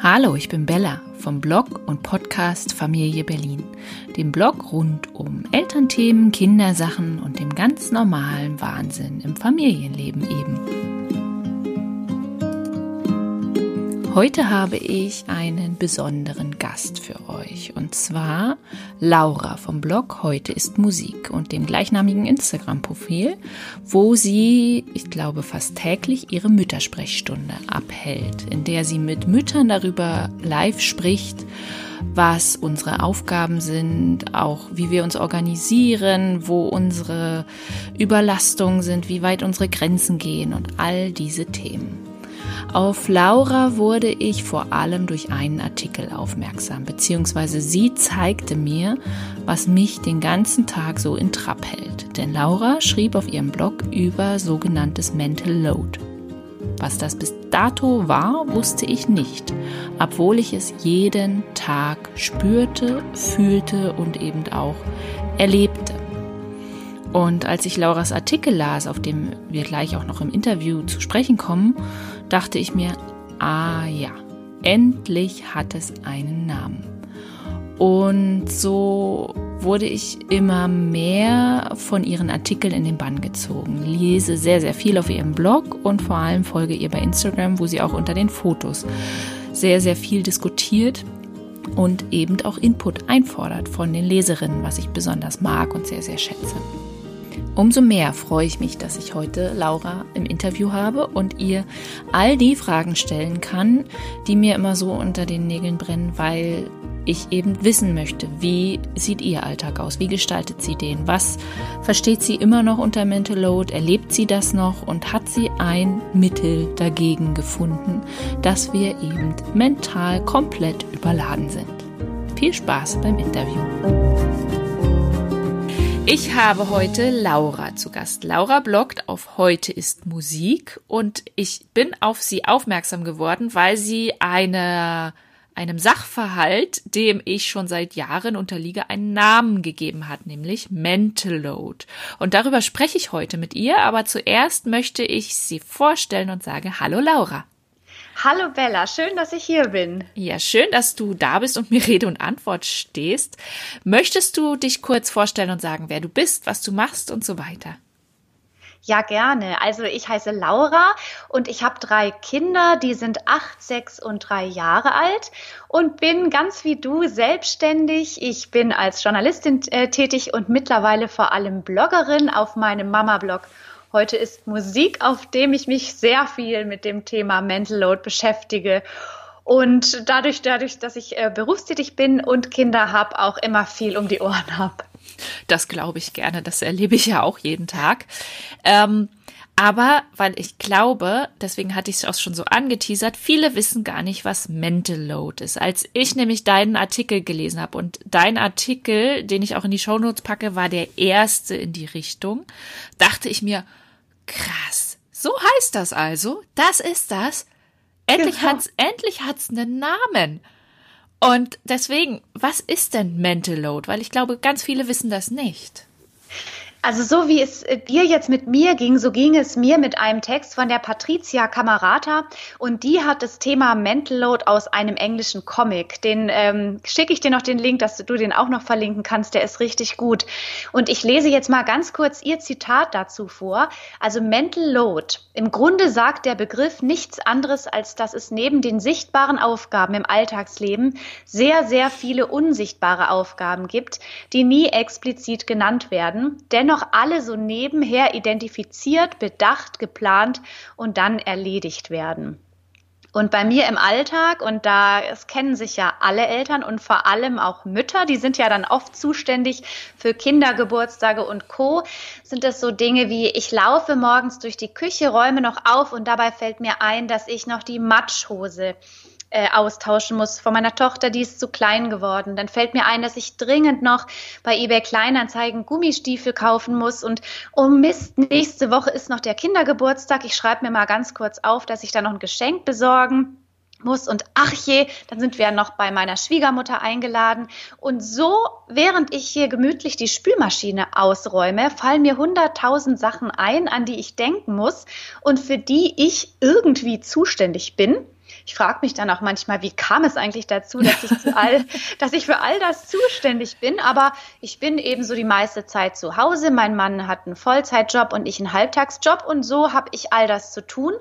Hallo, ich bin Bella vom Blog und Podcast Familie Berlin, dem Blog rund um Elternthemen, Kindersachen und dem ganz normalen Wahnsinn im Familienleben eben. Heute habe ich einen besonderen Gast für euch und zwar Laura vom Blog Heute ist Musik und dem gleichnamigen Instagram-Profil, wo sie, ich glaube, fast täglich ihre Müttersprechstunde abhält, in der sie mit Müttern darüber live spricht, was unsere Aufgaben sind, auch wie wir uns organisieren, wo unsere Überlastungen sind, wie weit unsere Grenzen gehen und all diese Themen. Auf Laura wurde ich vor allem durch einen Artikel aufmerksam, beziehungsweise sie zeigte mir, was mich den ganzen Tag so in Trab hält. Denn Laura schrieb auf ihrem Blog über sogenanntes Mental Load. Was das bis dato war, wusste ich nicht, obwohl ich es jeden Tag spürte, fühlte und eben auch erlebte. Und als ich Lauras Artikel las, auf dem wir gleich auch noch im Interview zu sprechen kommen, dachte ich mir, ah ja, endlich hat es einen Namen. Und so wurde ich immer mehr von ihren Artikeln in den Bann gezogen. Lese sehr, sehr viel auf ihrem Blog und vor allem folge ihr bei Instagram, wo sie auch unter den Fotos sehr, sehr viel diskutiert und eben auch Input einfordert von den Leserinnen, was ich besonders mag und sehr, sehr schätze. Umso mehr freue ich mich, dass ich heute Laura im Interview habe und ihr all die Fragen stellen kann, die mir immer so unter den Nägeln brennen, weil ich eben wissen möchte, wie sieht ihr Alltag aus? Wie gestaltet sie den? Was versteht sie immer noch unter Mental Load? Erlebt sie das noch? Und hat sie ein Mittel dagegen gefunden, dass wir eben mental komplett überladen sind? Viel Spaß beim Interview. Ich habe heute Laura zu Gast. Laura bloggt auf Heute ist Musik und ich bin auf sie aufmerksam geworden, weil sie eine, einem Sachverhalt, dem ich schon seit Jahren unterliege, einen Namen gegeben hat, nämlich Mental Load. Und darüber spreche ich heute mit ihr, aber zuerst möchte ich sie vorstellen und sage Hallo Laura. Hallo Bella, schön, dass ich hier bin. Ja, schön, dass du da bist und mir Rede und Antwort stehst. Möchtest du dich kurz vorstellen und sagen, wer du bist, was du machst und so weiter? Ja, gerne. Also ich heiße Laura und ich habe drei Kinder, die sind acht, sechs und drei Jahre alt und bin ganz wie du selbstständig. Ich bin als Journalistin äh, tätig und mittlerweile vor allem Bloggerin auf meinem Mama-Blog Heute ist Musik, auf dem ich mich sehr viel mit dem Thema Mental Load beschäftige. Und dadurch, dadurch, dass ich äh, berufstätig bin und Kinder habe, auch immer viel um die Ohren habe. Das glaube ich gerne. Das erlebe ich ja auch jeden Tag. Ähm, aber weil ich glaube, deswegen hatte ich es auch schon so angeteasert, viele wissen gar nicht, was Mental Load ist. Als ich nämlich deinen Artikel gelesen habe und dein Artikel, den ich auch in die Shownotes packe, war der erste in die Richtung, dachte ich mir, krass, so heißt das also, das ist das. Endlich genau. hat's, endlich hat's einen Namen. Und deswegen, was ist denn Mental Load? Weil ich glaube, ganz viele wissen das nicht. Also so wie es äh, dir jetzt mit mir ging, so ging es mir mit einem Text von der Patricia Camarata und die hat das Thema Mental Load aus einem englischen Comic. Den ähm, schicke ich dir noch den Link, dass du den auch noch verlinken kannst. Der ist richtig gut. Und ich lese jetzt mal ganz kurz ihr Zitat dazu vor. Also Mental Load. Im Grunde sagt der Begriff nichts anderes, als dass es neben den sichtbaren Aufgaben im Alltagsleben sehr, sehr viele unsichtbare Aufgaben gibt, die nie explizit genannt werden. Denn dennoch alle so nebenher identifiziert, bedacht, geplant und dann erledigt werden. Und bei mir im Alltag, und da es kennen sich ja alle Eltern und vor allem auch Mütter, die sind ja dann oft zuständig für Kindergeburtstage und Co., sind das so Dinge wie, ich laufe morgens durch die Küche, räume noch auf und dabei fällt mir ein, dass ich noch die Matschhose äh, austauschen muss. Von meiner Tochter, die ist zu klein geworden. Dann fällt mir ein, dass ich dringend noch bei eBay Kleinanzeigen Gummistiefel kaufen muss. Und oh Mist, nächste Woche ist noch der Kindergeburtstag. Ich schreibe mir mal ganz kurz auf, dass ich da noch ein Geschenk besorgen muss. Und ach je, dann sind wir ja noch bei meiner Schwiegermutter eingeladen. Und so, während ich hier gemütlich die Spülmaschine ausräume, fallen mir hunderttausend Sachen ein, an die ich denken muss und für die ich irgendwie zuständig bin ich frage mich dann auch manchmal, wie kam es eigentlich dazu, dass ich, zu all, dass ich für all das zuständig bin. Aber ich bin eben so die meiste Zeit zu Hause. Mein Mann hat einen Vollzeitjob und ich einen Halbtagsjob. Und so habe ich all das zu tun.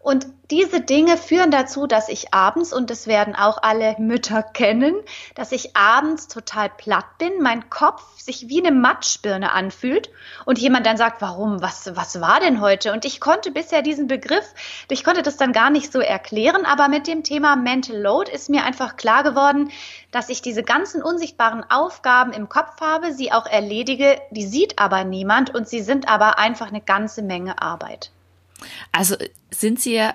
Und diese Dinge führen dazu, dass ich abends, und das werden auch alle Mütter kennen, dass ich abends total platt bin, mein Kopf sich wie eine Matschbirne anfühlt und jemand dann sagt, warum, was, was war denn heute? Und ich konnte bisher diesen Begriff, ich konnte das dann gar nicht so erklären, aber mit dem Thema Mental Load ist mir einfach klar geworden, dass ich diese ganzen unsichtbaren Aufgaben im Kopf habe, sie auch erledige, die sieht aber niemand und sie sind aber einfach eine ganze Menge Arbeit. Also sind sie ja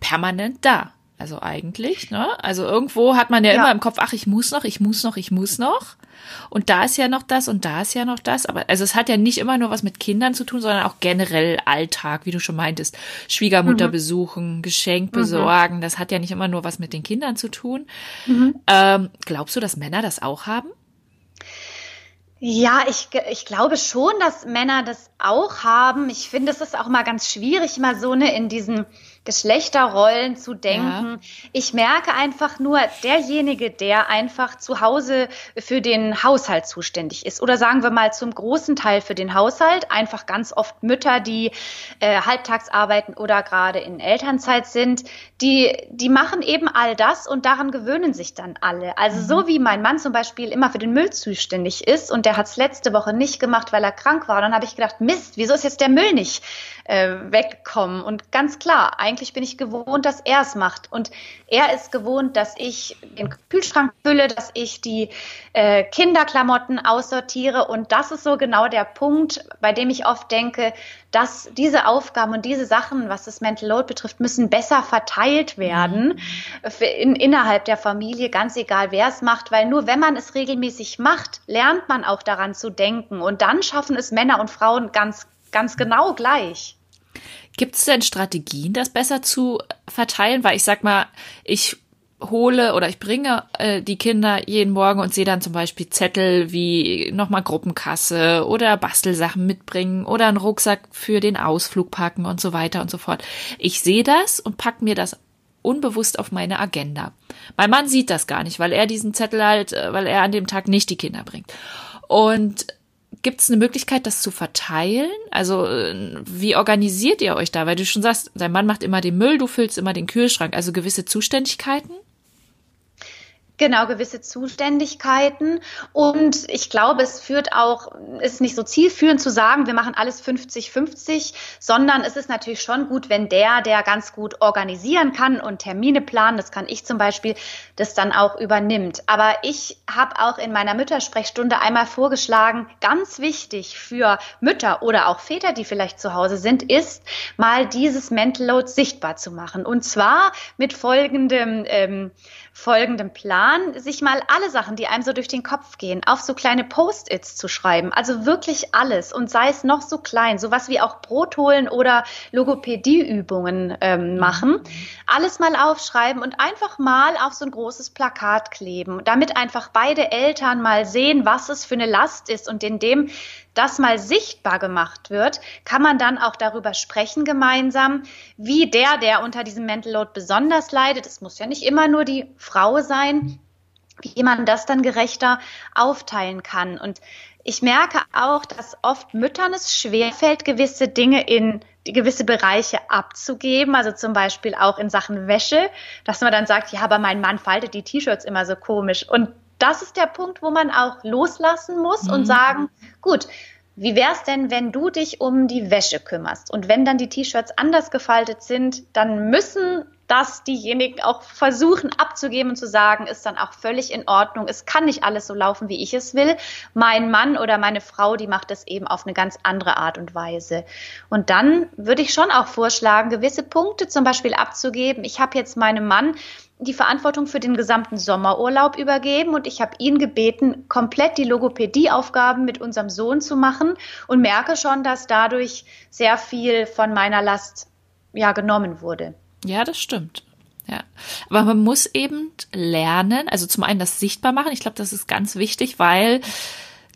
permanent da. Also eigentlich, ne? Also irgendwo hat man ja, ja, immer im Kopf, ach, ich muss noch, ich muss noch, ich muss noch. Und da ist ja noch das und da ist ja noch das. Aber also es hat ja nicht immer nur was mit Kindern zu tun, sondern auch generell Alltag, wie du schon meintest. Schwiegermutter mhm. besuchen, Geschenk mhm. besorgen. Das hat ja nicht immer nur was mit den Kindern zu tun. Mhm. Ähm, glaubst du, dass Männer das auch haben? Ja, ich, ich glaube schon, dass Männer das auch haben. Ich finde, es ist auch mal ganz schwierig, mal so ne, in diesen Geschlechterrollen zu denken. Ja. Ich merke einfach nur, derjenige, der einfach zu Hause für den Haushalt zuständig ist oder sagen wir mal zum großen Teil für den Haushalt, einfach ganz oft Mütter, die äh, halbtags arbeiten oder gerade in Elternzeit sind, die, die machen eben all das und daran gewöhnen sich dann alle. Also mhm. so wie mein Mann zum Beispiel immer für den Müll zuständig ist und der hat es letzte Woche nicht gemacht, weil er krank war, dann habe ich gedacht, Mist, wieso ist jetzt der Müll nicht äh, weggekommen? Und ganz klar, eigentlich bin ich gewohnt, dass er es macht. Und er ist gewohnt, dass ich den Kühlschrank fülle, dass ich die äh, Kinderklamotten aussortiere. Und das ist so genau der Punkt, bei dem ich oft denke, dass diese Aufgaben und diese Sachen, was das Mental Load betrifft, müssen besser verteilt werden mhm. in, innerhalb der Familie, ganz egal wer es macht, weil nur wenn man es regelmäßig macht, lernt man auch daran zu denken. Und dann schaffen es Männer und Frauen ganz, ganz genau gleich. Gibt es denn Strategien, das besser zu verteilen? Weil ich sag mal, ich hole oder ich bringe äh, die Kinder jeden Morgen und sehe dann zum Beispiel Zettel wie nochmal Gruppenkasse oder Bastelsachen mitbringen oder einen Rucksack für den Ausflug packen und so weiter und so fort. Ich sehe das und pack mir das unbewusst auf meine Agenda. Mein Mann sieht das gar nicht, weil er diesen Zettel halt, äh, weil er an dem Tag nicht die Kinder bringt. Und Gibt es eine Möglichkeit, das zu verteilen? Also äh, wie organisiert ihr euch da? Weil du schon sagst, dein Mann macht immer den Müll, du füllst immer den Kühlschrank. Also gewisse Zuständigkeiten? Genau, gewisse Zuständigkeiten. Und ich glaube, es führt auch, ist nicht so zielführend zu sagen, wir machen alles 50-50, sondern es ist natürlich schon gut, wenn der, der ganz gut organisieren kann und Termine planen, das kann ich zum Beispiel, das dann auch übernimmt. Aber ich habe auch in meiner Müttersprechstunde einmal vorgeschlagen, ganz wichtig für Mütter oder auch Väter, die vielleicht zu Hause sind, ist mal dieses Mental Load sichtbar zu machen. Und zwar mit folgendem, ähm, folgendem Plan, sich mal alle Sachen, die einem so durch den Kopf gehen, auf so kleine Post-its zu schreiben. Also wirklich alles und sei es noch so klein, sowas wie auch Brot holen oder Logopädieübungen ähm, machen. Alles mal aufschreiben und einfach mal auf so ein großes Plakat kleben, damit einfach beide Eltern mal sehen, was es für eine Last ist und in dem das mal sichtbar gemacht wird, kann man dann auch darüber sprechen gemeinsam, wie der, der unter diesem Mental Load besonders leidet, es muss ja nicht immer nur die Frau sein, wie man das dann gerechter aufteilen kann. Und ich merke auch, dass oft Müttern es schwerfällt, gewisse Dinge in gewisse Bereiche abzugeben, also zum Beispiel auch in Sachen Wäsche, dass man dann sagt, ja, aber mein Mann faltet die T-Shirts immer so komisch. Und das ist der Punkt, wo man auch loslassen muss mhm. und sagen, gut, wie wär's denn, wenn du dich um die Wäsche kümmerst? Und wenn dann die T-Shirts anders gefaltet sind, dann müssen das diejenigen auch versuchen abzugeben und zu sagen, ist dann auch völlig in Ordnung. Es kann nicht alles so laufen, wie ich es will. Mein Mann oder meine Frau, die macht es eben auf eine ganz andere Art und Weise. Und dann würde ich schon auch vorschlagen, gewisse Punkte zum Beispiel abzugeben. Ich habe jetzt meinem Mann die Verantwortung für den gesamten Sommerurlaub übergeben und ich habe ihn gebeten, komplett die Logopädieaufgaben mit unserem Sohn zu machen und merke schon, dass dadurch sehr viel von meiner Last ja genommen wurde. Ja, das stimmt. Ja. Aber man muss eben lernen, also zum einen das sichtbar machen. Ich glaube, das ist ganz wichtig, weil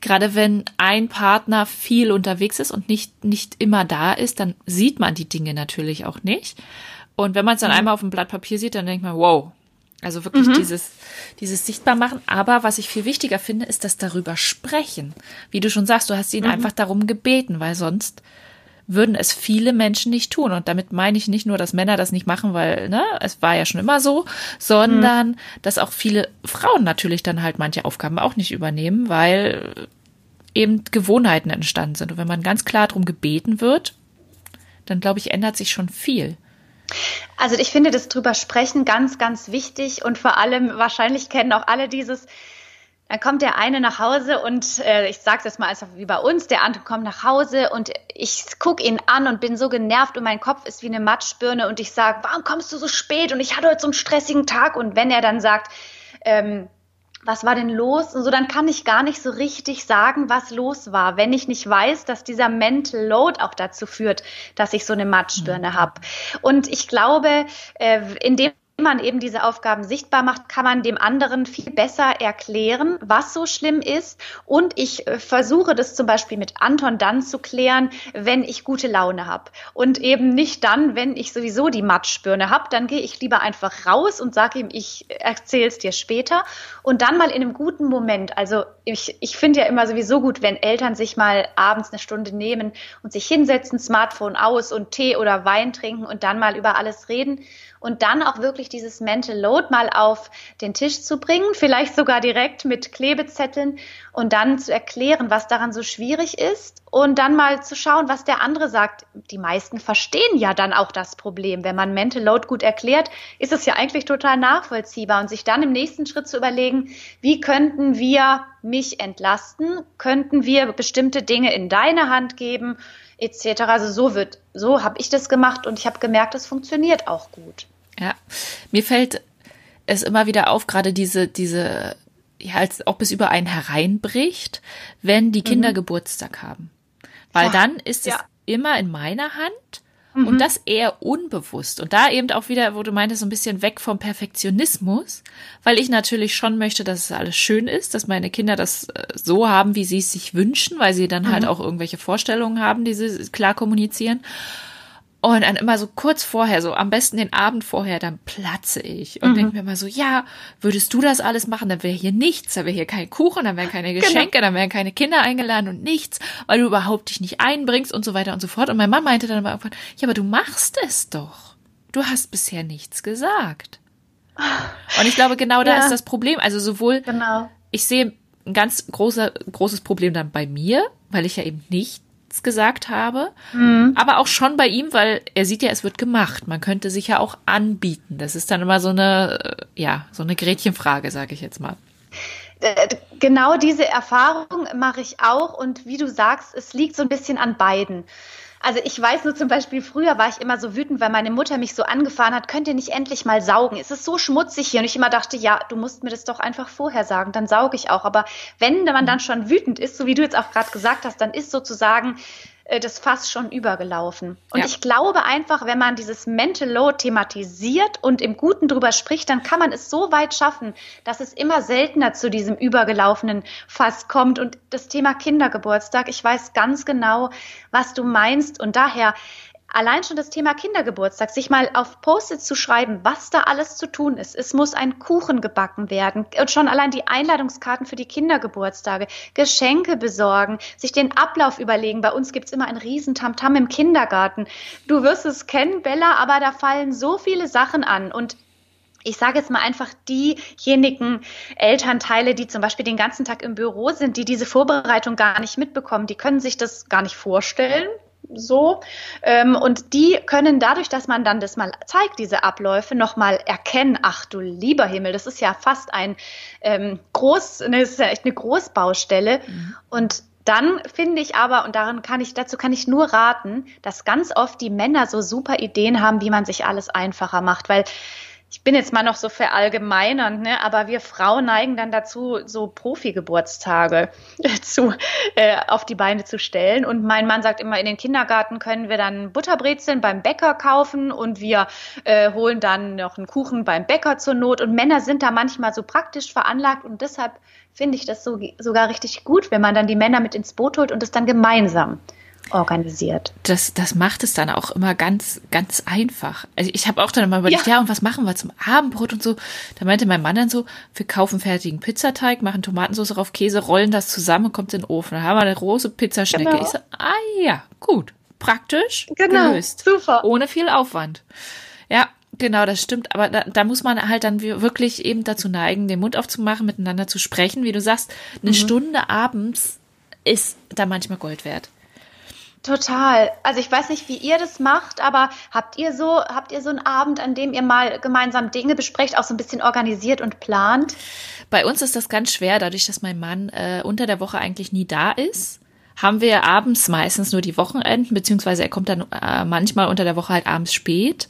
gerade wenn ein Partner viel unterwegs ist und nicht, nicht immer da ist, dann sieht man die Dinge natürlich auch nicht. Und wenn man es dann mhm. einmal auf dem Blatt Papier sieht, dann denkt man, wow. Also wirklich mhm. dieses, dieses sichtbar machen. Aber was ich viel wichtiger finde, ist das darüber sprechen. Wie du schon sagst, du hast ihn mhm. einfach darum gebeten, weil sonst würden es viele Menschen nicht tun. Und damit meine ich nicht nur, dass Männer das nicht machen, weil, ne, es war ja schon immer so, sondern mhm. dass auch viele Frauen natürlich dann halt manche Aufgaben auch nicht übernehmen, weil eben Gewohnheiten entstanden sind. Und wenn man ganz klar darum gebeten wird, dann glaube ich, ändert sich schon viel. Also ich finde das drüber sprechen ganz, ganz wichtig und vor allem wahrscheinlich kennen auch alle dieses, dann kommt der eine nach Hause und äh, ich sage es mal einfach wie bei uns, der andere kommt nach Hause und ich gucke ihn an und bin so genervt und mein Kopf ist wie eine Matschbirne und ich sage, warum kommst du so spät und ich hatte heute so einen stressigen Tag? Und wenn er dann sagt, ähm, was war denn los? Und so, dann kann ich gar nicht so richtig sagen, was los war, wenn ich nicht weiß, dass dieser Mental Load auch dazu führt, dass ich so eine Matschbirne mhm. habe. Und ich glaube, äh, in dem man eben diese Aufgaben sichtbar macht, kann man dem anderen viel besser erklären, was so schlimm ist. Und ich äh, versuche das zum Beispiel mit Anton dann zu klären, wenn ich gute Laune habe. Und eben nicht dann, wenn ich sowieso die Matschbirne habe, dann gehe ich lieber einfach raus und sage ihm, ich erzähle es dir später. Und dann mal in einem guten Moment. Also ich, ich finde ja immer sowieso gut, wenn Eltern sich mal abends eine Stunde nehmen und sich hinsetzen, Smartphone aus und Tee oder Wein trinken und dann mal über alles reden und dann auch wirklich dieses Mental Load mal auf den Tisch zu bringen, vielleicht sogar direkt mit Klebezetteln und dann zu erklären, was daran so schwierig ist und dann mal zu schauen, was der andere sagt. Die meisten verstehen ja dann auch das Problem. Wenn man Mental Load gut erklärt, ist es ja eigentlich total nachvollziehbar und sich dann im nächsten Schritt zu überlegen, wie könnten wir mich entlasten? Könnten wir bestimmte Dinge in deine Hand geben? Etc. Also so wird, so habe ich das gemacht und ich habe gemerkt, es funktioniert auch gut. Ja, mir fällt es immer wieder auf, gerade diese, diese, ja, als auch bis über einen hereinbricht, wenn die Kinder mhm. Geburtstag haben. Weil ja. dann ist es ja. immer in meiner Hand Mhm. Und das eher unbewusst. Und da eben auch wieder, wo du meintest, so ein bisschen weg vom Perfektionismus, weil ich natürlich schon möchte, dass es alles schön ist, dass meine Kinder das äh, so haben, wie sie es sich wünschen, weil sie dann halt mhm. halt auch irgendwelche Vorstellungen haben, die sie klar kommunizieren. Und dann immer so kurz vorher, so am besten den Abend vorher, dann platze ich und mhm. denke mir mal so, ja, würdest du das alles machen, dann wäre hier nichts, dann wäre hier kein Kuchen, dann wären keine genau. Geschenke, genau. dann wären keine Kinder eingeladen und nichts, weil du überhaupt dich nicht einbringst und so weiter und so fort. Und mein Mann meinte dann aber irgendwann, ja, aber du machst es doch. Du hast bisher nichts gesagt. Und ich glaube, genau da ja. ist das Problem. Also sowohl, genau. ich sehe ein ganz großer, großes Problem dann bei mir, weil ich ja eben nicht nichts gesagt habe, mhm. aber auch schon bei ihm, weil er sieht ja, es wird gemacht. Man könnte sich ja auch anbieten. Das ist dann immer so eine, äh, ja, so eine Gretchenfrage, sage ich jetzt mal. Äh, genau diese Erfahrung mache ich auch und wie du sagst, es liegt so ein bisschen an beiden. Also ich weiß nur zum Beispiel, früher war ich immer so wütend, weil meine Mutter mich so angefahren hat, könnt ihr nicht endlich mal saugen? Es ist so schmutzig hier. Und ich immer dachte, ja, du musst mir das doch einfach vorher sagen, dann sauge ich auch. Aber wenn man dann schon wütend ist, so wie du jetzt auch gerade gesagt hast, dann ist sozusagen äh, das Fass schon übergelaufen. Und ja. ich glaube einfach, wenn man dieses Mental Load thematisiert und im Guten drüber spricht, dann kann man es so weit schaffen, dass es immer seltener zu diesem übergelaufenen Fass kommt. Und das Thema Kindergeburtstag, ich weiß ganz genau, was du meinst. Und daher allein schon das Thema Kindergeburtstag, sich mal auf Post-it zu schreiben, was da alles zu tun ist. Es muss ein Kuchen gebacken werden und schon allein die Einladungskarten für die Kindergeburtstage, Geschenke besorgen, sich den Ablauf überlegen. Bei uns gibt's immer ein Riesentamtam im Kindergarten. Du wirst es kennen, Bella, aber da fallen so viele Sachen an und ich sage jetzt mal einfach diejenigen Elternteile, die zum Beispiel den ganzen Tag im Büro sind, die diese Vorbereitung gar nicht mitbekommen, die können sich das gar nicht vorstellen, so. Ähm, und die können dadurch, dass man dann das mal zeigt, diese Abläufe, nochmal erkennen, ach du lieber Himmel, das ist ja fast ein ähm, Groß, ne, das ist ja echt eine Großbaustelle. Mhm. Und dann finde ich aber, und daran kann ich, dazu kann ich nur raten, dass ganz oft die Männer so super Ideen haben, wie man sich alles einfacher macht, weil ich bin jetzt mal noch so verallgemeinern, ne, aber wir Frauen neigen dann dazu, so Profi-Geburtstage zu, äh, auf die Beine zu stellen. Und mein Mann sagt immer, in den Kindergarten können wir dann Butterbrezeln beim Bäcker kaufen und wir äh, holen dann noch einen Kuchen beim Bäcker zur Not. Und Männer sind da manchmal so praktisch veranlagt und deshalb finde ich das so, sogar richtig gut, wenn man dann die Männer mit ins Boot holt und es dann gemeinsam organisiert. Das, das macht es dann auch immer ganz, ganz einfach. Also ich habe auch dann immer überlegt, ja. ja, und was machen wir zum Abendbrot und so. Da meinte mein Mann dann so, wir kaufen fertigen Pizzateig, machen Tomatensauce auf Käse, rollen das zusammen und kommt in den Ofen. Dann haben wir eine große Pizzaschnecke. Genau. Ich so, ah ja, gut. Praktisch genau, gelöst. Super. Ohne viel Aufwand. Ja, Genau, das stimmt. Aber da, da muss man halt dann wirklich eben dazu neigen, den Mund aufzumachen, miteinander zu sprechen. Wie du sagst, eine mhm. Stunde abends ist da manchmal Gold wert. Total. Also ich weiß nicht, wie ihr das macht, aber habt ihr so, habt ihr so einen Abend, an dem ihr mal gemeinsam Dinge besprecht, auch so ein bisschen organisiert und plant? Bei uns ist das ganz schwer, dadurch, dass mein Mann äh, unter der Woche eigentlich nie da ist. Haben wir abends meistens nur die Wochenenden, beziehungsweise er kommt dann äh, manchmal unter der Woche halt abends spät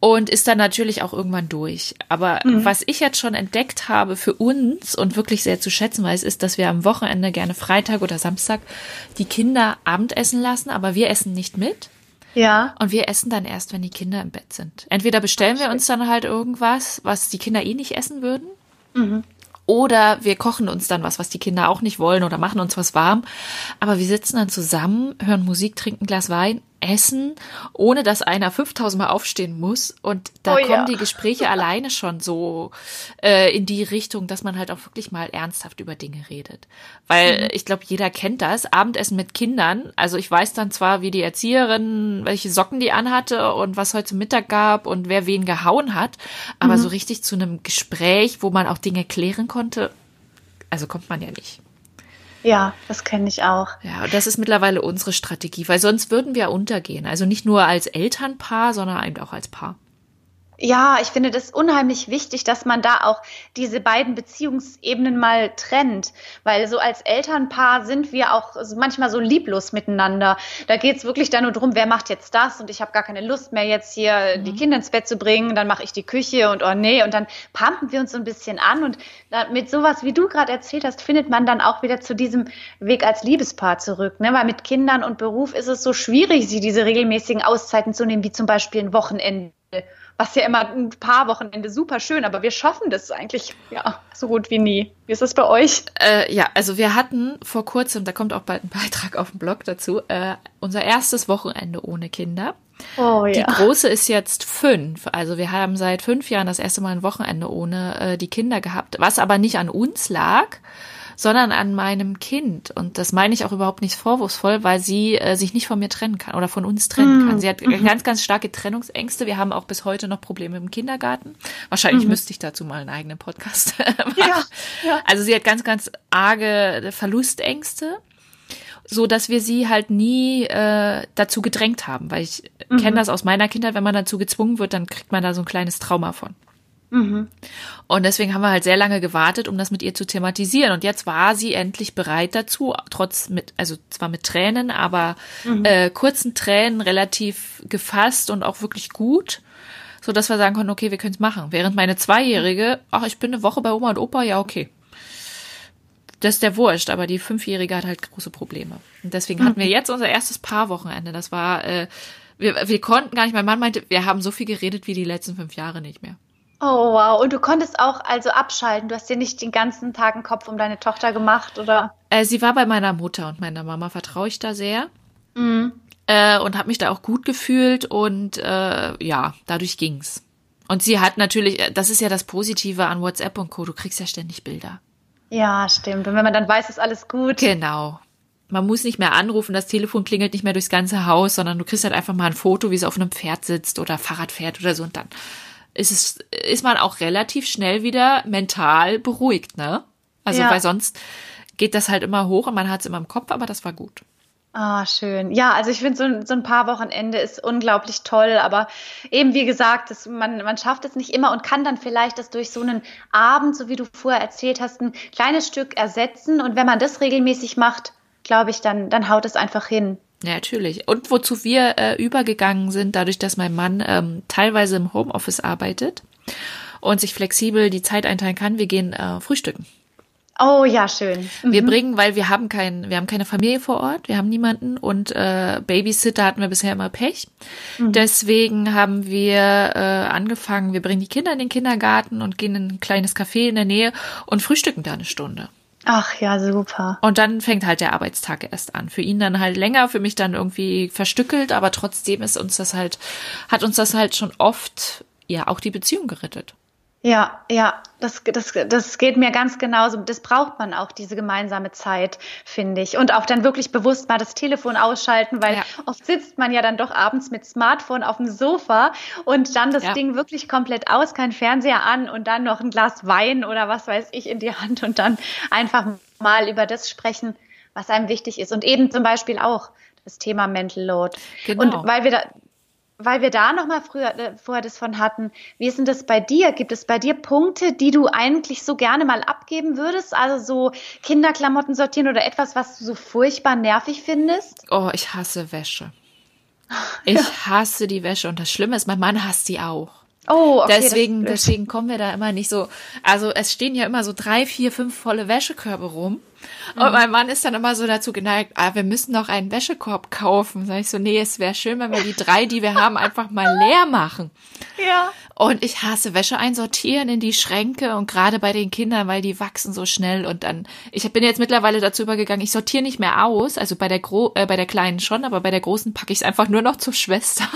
und ist dann natürlich auch irgendwann durch. Aber mhm. was ich jetzt schon entdeckt habe für uns und wirklich sehr zu schätzen weiß, ist, dass wir am Wochenende gerne Freitag oder Samstag die Kinder Abendessen lassen, aber wir essen nicht mit. Ja. Und wir essen dann erst, wenn die Kinder im Bett sind. Entweder bestellen wir uns dann halt irgendwas, was die Kinder eh nicht essen würden. Mhm. Oder wir kochen uns dann was, was die Kinder auch nicht wollen oder machen uns was warm. Aber wir sitzen dann zusammen, hören Musik, trinken ein Glas Wein, essen, ohne dass einer 5000 Mal aufstehen muss. Und da oh, kommen ja. die Gespräche alleine schon so äh, in die Richtung, dass man halt auch wirklich mal ernsthaft über Dinge redet. Weil mhm. ich glaube, jeder kennt das. Abendessen mit Kindern. Also ich weiß dann zwar, wie die Erzieherin, welche Socken die anhatte und was heute Mittag gab und wer wen gehauen hat. Aber mhm. so richtig zu einem Gespräch, wo man auch Dinge klären konnte, also kommt man ja nicht. Ja, das kenne ich auch. Ja, und das ist mittlerweile unsere Strategie, weil sonst würden wir untergehen. Also nicht nur als Elternpaar, sondern eben auch als Paar. Ja, ich finde das unheimlich wichtig, dass man da auch diese beiden Beziehungsebenen mal trennt, weil so als Elternpaar sind wir auch manchmal so lieblos miteinander. Da geht's wirklich dann nur drum, wer macht jetzt das und ich habe gar keine Lust mehr jetzt hier mhm. die Kinder ins Bett zu bringen, dann mache ich die Küche und oh nee und dann pumpen wir uns so ein bisschen an und mit sowas, wie du gerade erzählt hast, findet man dann auch wieder zu diesem Weg als Liebespaar zurück, ne? weil mit Kindern und Beruf ist es so schwierig, sie diese regelmäßigen Auszeiten zu nehmen, wie zum Beispiel ein Wochenende was ja immer ein paar Wochenende super schön, aber wir schaffen das eigentlich ja so gut wie nie. Wie ist das bei euch? Äh, ja, also wir hatten vor kurzem, da kommt auch bald ein Beitrag auf dem Blog dazu, äh, unser erstes Wochenende ohne Kinder. Oh, ja. Die große ist jetzt fünf. Also wir haben seit fünf Jahren das erste Mal ein Wochenende ohne äh, die Kinder gehabt, was aber nicht an uns lag, sondern an meinem Kind. Und das meine ich auch überhaupt nicht vorwurfsvoll, weil sie äh, sich nicht von mir trennen kann oder von uns trennen mhm. kann. Sie hat mhm. ganz, ganz starke Trennungsängste. Wir haben auch bis heute noch Probleme im Kindergarten. Wahrscheinlich mhm. müsste ich dazu mal einen eigenen Podcast machen. Ja, ja. Also sie hat ganz, ganz arge Verlustängste so dass wir sie halt nie äh, dazu gedrängt haben, weil ich mhm. kenne das aus meiner Kindheit, wenn man dazu gezwungen wird, dann kriegt man da so ein kleines Trauma von. Mhm. Und deswegen haben wir halt sehr lange gewartet, um das mit ihr zu thematisieren. Und jetzt war sie endlich bereit dazu, trotz mit, also zwar mit Tränen, aber mhm. äh, kurzen Tränen relativ gefasst und auch wirklich gut, so dass wir sagen konnten, okay, wir können es machen. Während meine Zweijährige, ach, ich bin eine Woche bei Oma und Opa, ja, okay. Das ist der Wurscht, aber die Fünfjährige hat halt große Probleme. Und deswegen mhm. hatten wir jetzt unser erstes Paarwochenende. Das war, äh, wir, wir konnten gar nicht, mein Mann meinte, wir haben so viel geredet wie die letzten fünf Jahre nicht mehr. Oh wow, und du konntest auch also abschalten. Du hast dir nicht den ganzen Tag einen Kopf um deine Tochter gemacht, oder? Äh, sie war bei meiner Mutter und meiner Mama vertraue ich da sehr. Mhm. Äh, und habe mich da auch gut gefühlt und äh, ja, dadurch ging's. Und sie hat natürlich, äh, das ist ja das Positive an WhatsApp und Co. Du kriegst ja ständig Bilder. Ja, stimmt. Und wenn man dann weiß, ist alles gut. Genau. Man muss nicht mehr anrufen, das Telefon klingelt nicht mehr durchs ganze Haus, sondern du kriegst halt einfach mal ein Foto, wie sie auf einem Pferd sitzt oder Fahrrad fährt oder so und dann ist es, ist man auch relativ schnell wieder mental beruhigt, ne? Also, ja. weil sonst geht das halt immer hoch und man hat es immer im Kopf, aber das war gut. Ah, schön. Ja, also ich finde, so, so ein paar Wochenende ist unglaublich toll, aber eben wie gesagt, das, man, man schafft es nicht immer und kann dann vielleicht das durch so einen Abend, so wie du vorher erzählt hast, ein kleines Stück ersetzen. Und wenn man das regelmäßig macht, glaube ich, dann, dann haut es einfach hin. Ja, natürlich. Und wozu wir äh, übergegangen sind, dadurch, dass mein Mann ähm, teilweise im Homeoffice arbeitet und sich flexibel die Zeit einteilen kann. Wir gehen äh, frühstücken. Oh ja, schön. Mhm. Wir bringen, weil wir haben kein, wir haben keine Familie vor Ort, wir haben niemanden und äh, Babysitter hatten wir bisher immer Pech. Mhm. Deswegen haben wir äh, angefangen, wir bringen die Kinder in den Kindergarten und gehen in ein kleines Café in der Nähe und frühstücken da eine Stunde. Ach ja, super. Und dann fängt halt der Arbeitstag erst an. Für ihn dann halt länger, für mich dann irgendwie verstückelt, aber trotzdem ist uns das halt, hat uns das halt schon oft ja auch die Beziehung gerettet. Ja, ja, das, das, das geht mir ganz genauso. Das braucht man auch, diese gemeinsame Zeit, finde ich. Und auch dann wirklich bewusst mal das Telefon ausschalten, weil ja. oft sitzt man ja dann doch abends mit Smartphone auf dem Sofa und dann das ja. Ding wirklich komplett aus, kein Fernseher an und dann noch ein Glas Wein oder was weiß ich in die Hand und dann einfach mal über das sprechen, was einem wichtig ist. Und eben zum Beispiel auch das Thema Mental Load. Genau. Und weil wir da, weil wir da noch mal früher äh, vorher das von hatten, wie ist denn das bei dir? Gibt es bei dir Punkte, die du eigentlich so gerne mal abgeben würdest? Also so Kinderklamotten sortieren oder etwas, was du so furchtbar nervig findest? Oh, ich hasse Wäsche. Ich ja. hasse die Wäsche und das Schlimme ist, mein Mann hasst sie auch. Oh, okay, deswegen, deswegen kommen wir da immer nicht so. Also es stehen ja immer so drei, vier, fünf volle Wäschekörbe rum. Und mhm. mein Mann ist dann immer so dazu geneigt, ah, wir müssen noch einen Wäschekorb kaufen. Sag ich so, nee, es wäre schön, wenn wir die drei, die wir haben, einfach mal leer machen. Ja. Und ich hasse Wäsche einsortieren in die Schränke und gerade bei den Kindern, weil die wachsen so schnell und dann, ich bin jetzt mittlerweile dazu übergegangen, ich sortiere nicht mehr aus, also bei der Gro äh, bei der kleinen schon, aber bei der großen packe ich es einfach nur noch zur Schwester.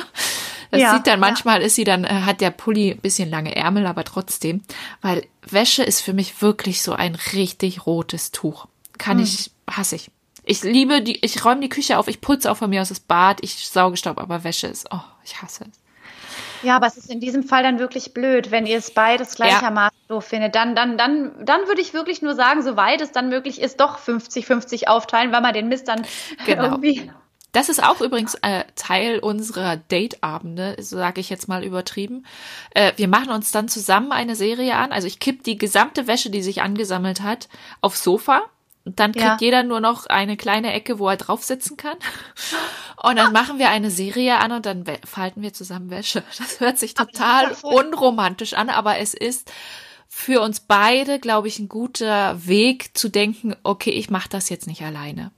Das ja, sieht dann manchmal ja. ist sie dann äh, hat der Pulli ein bisschen lange Ärmel, aber trotzdem, weil Wäsche ist für mich wirklich so ein richtig rotes Tuch kann hm. ich, hasse ich. Ich liebe die, ich räume die Küche auf, ich putze auch von mir aus das Bad, ich sauge Staub, aber Wäsche ist, oh, ich hasse es. Ja, aber es ist in diesem Fall dann wirklich blöd, wenn ihr es beides gleichermaßen ja. doof findet. Dann, dann, dann, dann würde ich wirklich nur sagen, soweit es dann möglich ist, doch 50-50 aufteilen, weil man den Mist dann genau. irgendwie. Das ist auch übrigens äh, Teil unserer Dateabende, sage ich jetzt mal übertrieben. Äh, wir machen uns dann zusammen eine Serie an. Also ich kipp die gesamte Wäsche, die sich angesammelt hat, aufs Sofa dann kriegt ja. jeder nur noch eine kleine Ecke, wo er drauf sitzen kann. Und dann machen wir eine Serie an und dann falten wir zusammen Wäsche. Das hört sich total unromantisch an, aber es ist für uns beide, glaube ich, ein guter Weg zu denken, okay, ich mache das jetzt nicht alleine.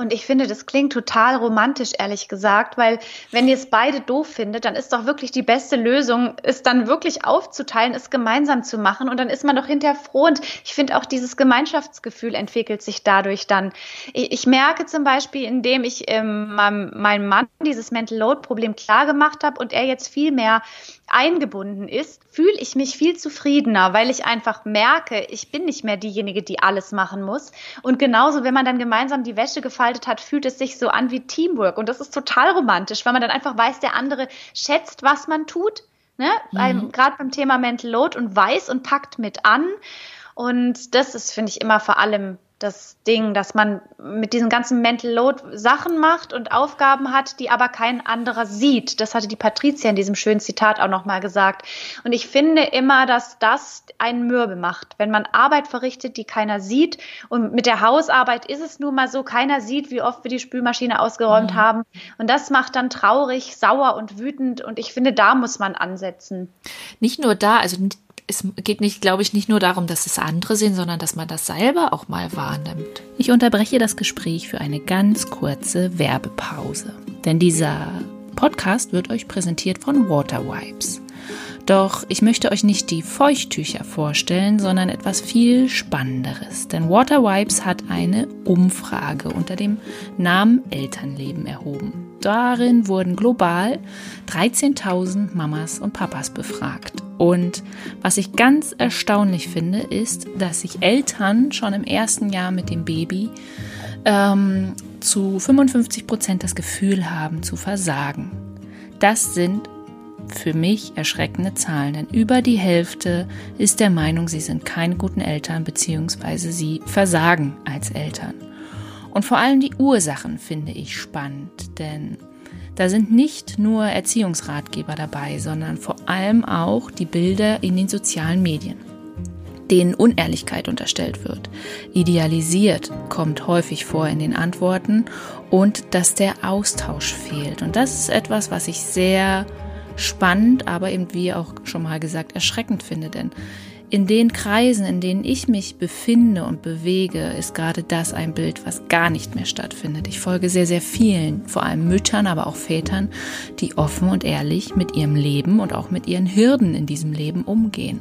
Und ich finde, das klingt total romantisch, ehrlich gesagt, weil wenn ihr es beide doof findet, dann ist doch wirklich die beste Lösung, es dann wirklich aufzuteilen, es gemeinsam zu machen. Und dann ist man doch hinterher froh. Und ich finde auch dieses Gemeinschaftsgefühl entwickelt sich dadurch dann. Ich, ich merke zum Beispiel, indem ich ähm, meinem, meinem Mann dieses Mental Load Problem klar gemacht habe und er jetzt viel mehr eingebunden ist, fühle ich mich viel zufriedener, weil ich einfach merke, ich bin nicht mehr diejenige, die alles machen muss. Und genauso, wenn man dann gemeinsam die Wäsche gefaltet hat, fühlt es sich so an wie Teamwork. Und das ist total romantisch, weil man dann einfach weiß, der andere schätzt, was man tut. Ne? Mhm. Gerade beim Thema Mental Load und weiß und packt mit an. Und das ist, finde ich, immer vor allem das Ding, dass man mit diesen ganzen Mental Load Sachen macht und Aufgaben hat, die aber kein anderer sieht. Das hatte die Patricia in diesem schönen Zitat auch nochmal gesagt. Und ich finde immer, dass das einen mürbe macht, wenn man Arbeit verrichtet, die keiner sieht. Und mit der Hausarbeit ist es nun mal so, keiner sieht, wie oft wir die Spülmaschine ausgeräumt mhm. haben. Und das macht dann traurig, sauer und wütend. Und ich finde, da muss man ansetzen. Nicht nur da, also es geht nicht, glaube ich, nicht nur darum, dass es andere sehen, sondern dass man das selber auch mal wahrnimmt. Ich unterbreche das Gespräch für eine ganz kurze Werbepause. Denn dieser Podcast wird euch präsentiert von Water Wipes. Doch ich möchte euch nicht die Feuchttücher vorstellen, sondern etwas viel Spannenderes. Denn Water Wipes hat eine Umfrage unter dem Namen Elternleben erhoben. Darin wurden global 13.000 Mamas und Papas befragt. Und was ich ganz erstaunlich finde, ist, dass sich Eltern schon im ersten Jahr mit dem Baby ähm, zu 55 Prozent das Gefühl haben zu versagen. Das sind für mich erschreckende Zahlen, denn über die Hälfte ist der Meinung, sie sind keine guten Eltern bzw. sie versagen als Eltern. Und vor allem die Ursachen finde ich spannend, denn da sind nicht nur Erziehungsratgeber dabei, sondern vor allem auch die Bilder in den sozialen Medien, denen Unehrlichkeit unterstellt wird. Idealisiert kommt häufig vor in den Antworten und dass der Austausch fehlt. Und das ist etwas, was ich sehr spannend, aber eben wie auch schon mal gesagt erschreckend finde, denn in den Kreisen, in denen ich mich befinde und bewege, ist gerade das ein Bild, was gar nicht mehr stattfindet. Ich folge sehr, sehr vielen, vor allem Müttern, aber auch Vätern, die offen und ehrlich mit ihrem Leben und auch mit ihren Hürden in diesem Leben umgehen.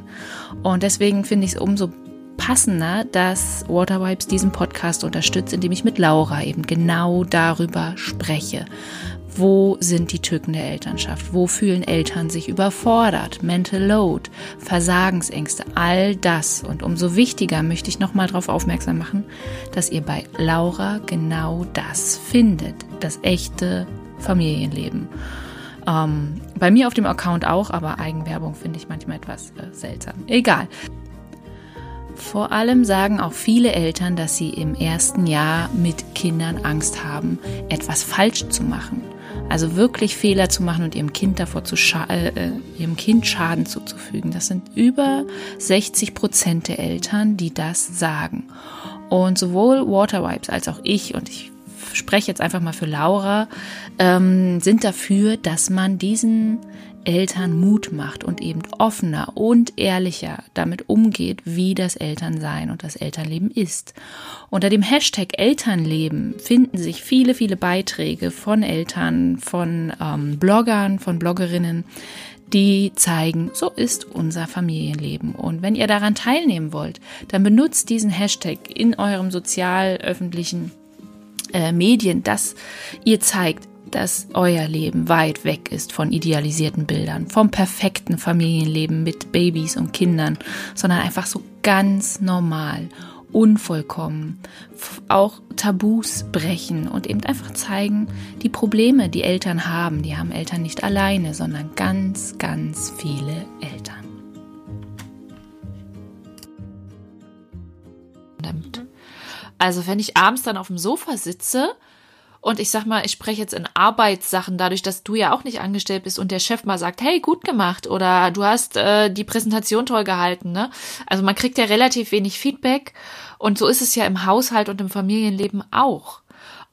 Und deswegen finde ich es umso passender, dass Waterwipes diesen Podcast unterstützt, indem ich mit Laura eben genau darüber spreche. Wo sind die Tücken der Elternschaft? Wo fühlen Eltern sich überfordert? Mental Load, Versagensängste, all das. Und umso wichtiger möchte ich nochmal darauf aufmerksam machen, dass ihr bei Laura genau das findet. Das echte Familienleben. Ähm, bei mir auf dem Account auch, aber Eigenwerbung finde ich manchmal etwas äh, seltsam. Egal. Vor allem sagen auch viele Eltern, dass sie im ersten Jahr mit Kindern Angst haben, etwas falsch zu machen. Also wirklich Fehler zu machen und ihrem Kind davor zu äh, äh, ihrem Kind Schaden zuzufügen. Das sind über 60 Prozent der Eltern, die das sagen. Und sowohl Waterwipes als auch ich und ich spreche jetzt einfach mal für Laura, ähm, sind dafür, dass man diesen Eltern Mut macht und eben offener und ehrlicher damit umgeht, wie das Elternsein und das Elternleben ist. Unter dem Hashtag Elternleben finden sich viele, viele Beiträge von Eltern, von ähm, Bloggern, von Bloggerinnen, die zeigen, so ist unser Familienleben. Und wenn ihr daran teilnehmen wollt, dann benutzt diesen Hashtag in eurem sozial öffentlichen äh, Medien, dass ihr zeigt, dass euer Leben weit weg ist von idealisierten Bildern, vom perfekten Familienleben mit Babys und Kindern, sondern einfach so ganz normal, unvollkommen, auch Tabus brechen und eben einfach zeigen, die Probleme, die Eltern haben, die haben Eltern nicht alleine, sondern ganz, ganz viele Eltern. Also wenn ich abends dann auf dem Sofa sitze und ich sag mal, ich spreche jetzt in Arbeitssachen, dadurch, dass du ja auch nicht angestellt bist und der Chef mal sagt, hey, gut gemacht oder du hast äh, die Präsentation toll gehalten. Ne? Also man kriegt ja relativ wenig Feedback und so ist es ja im Haushalt und im Familienleben auch.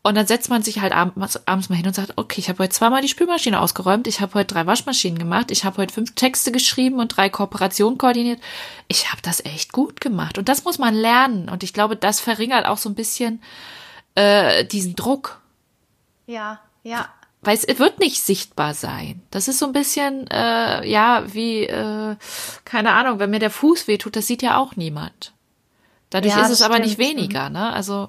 Und dann setzt man sich halt abends, abends mal hin und sagt, okay, ich habe heute zweimal die Spülmaschine ausgeräumt, ich habe heute drei Waschmaschinen gemacht, ich habe heute fünf Texte geschrieben und drei Kooperationen koordiniert. Ich habe das echt gut gemacht. Und das muss man lernen. Und ich glaube, das verringert auch so ein bisschen äh, diesen Druck. Ja, ja. Weil es wird nicht sichtbar sein. Das ist so ein bisschen, äh, ja, wie, äh, keine Ahnung, wenn mir der Fuß wehtut, das sieht ja auch niemand. Dadurch ja, ist es aber nicht weniger, ne? Also,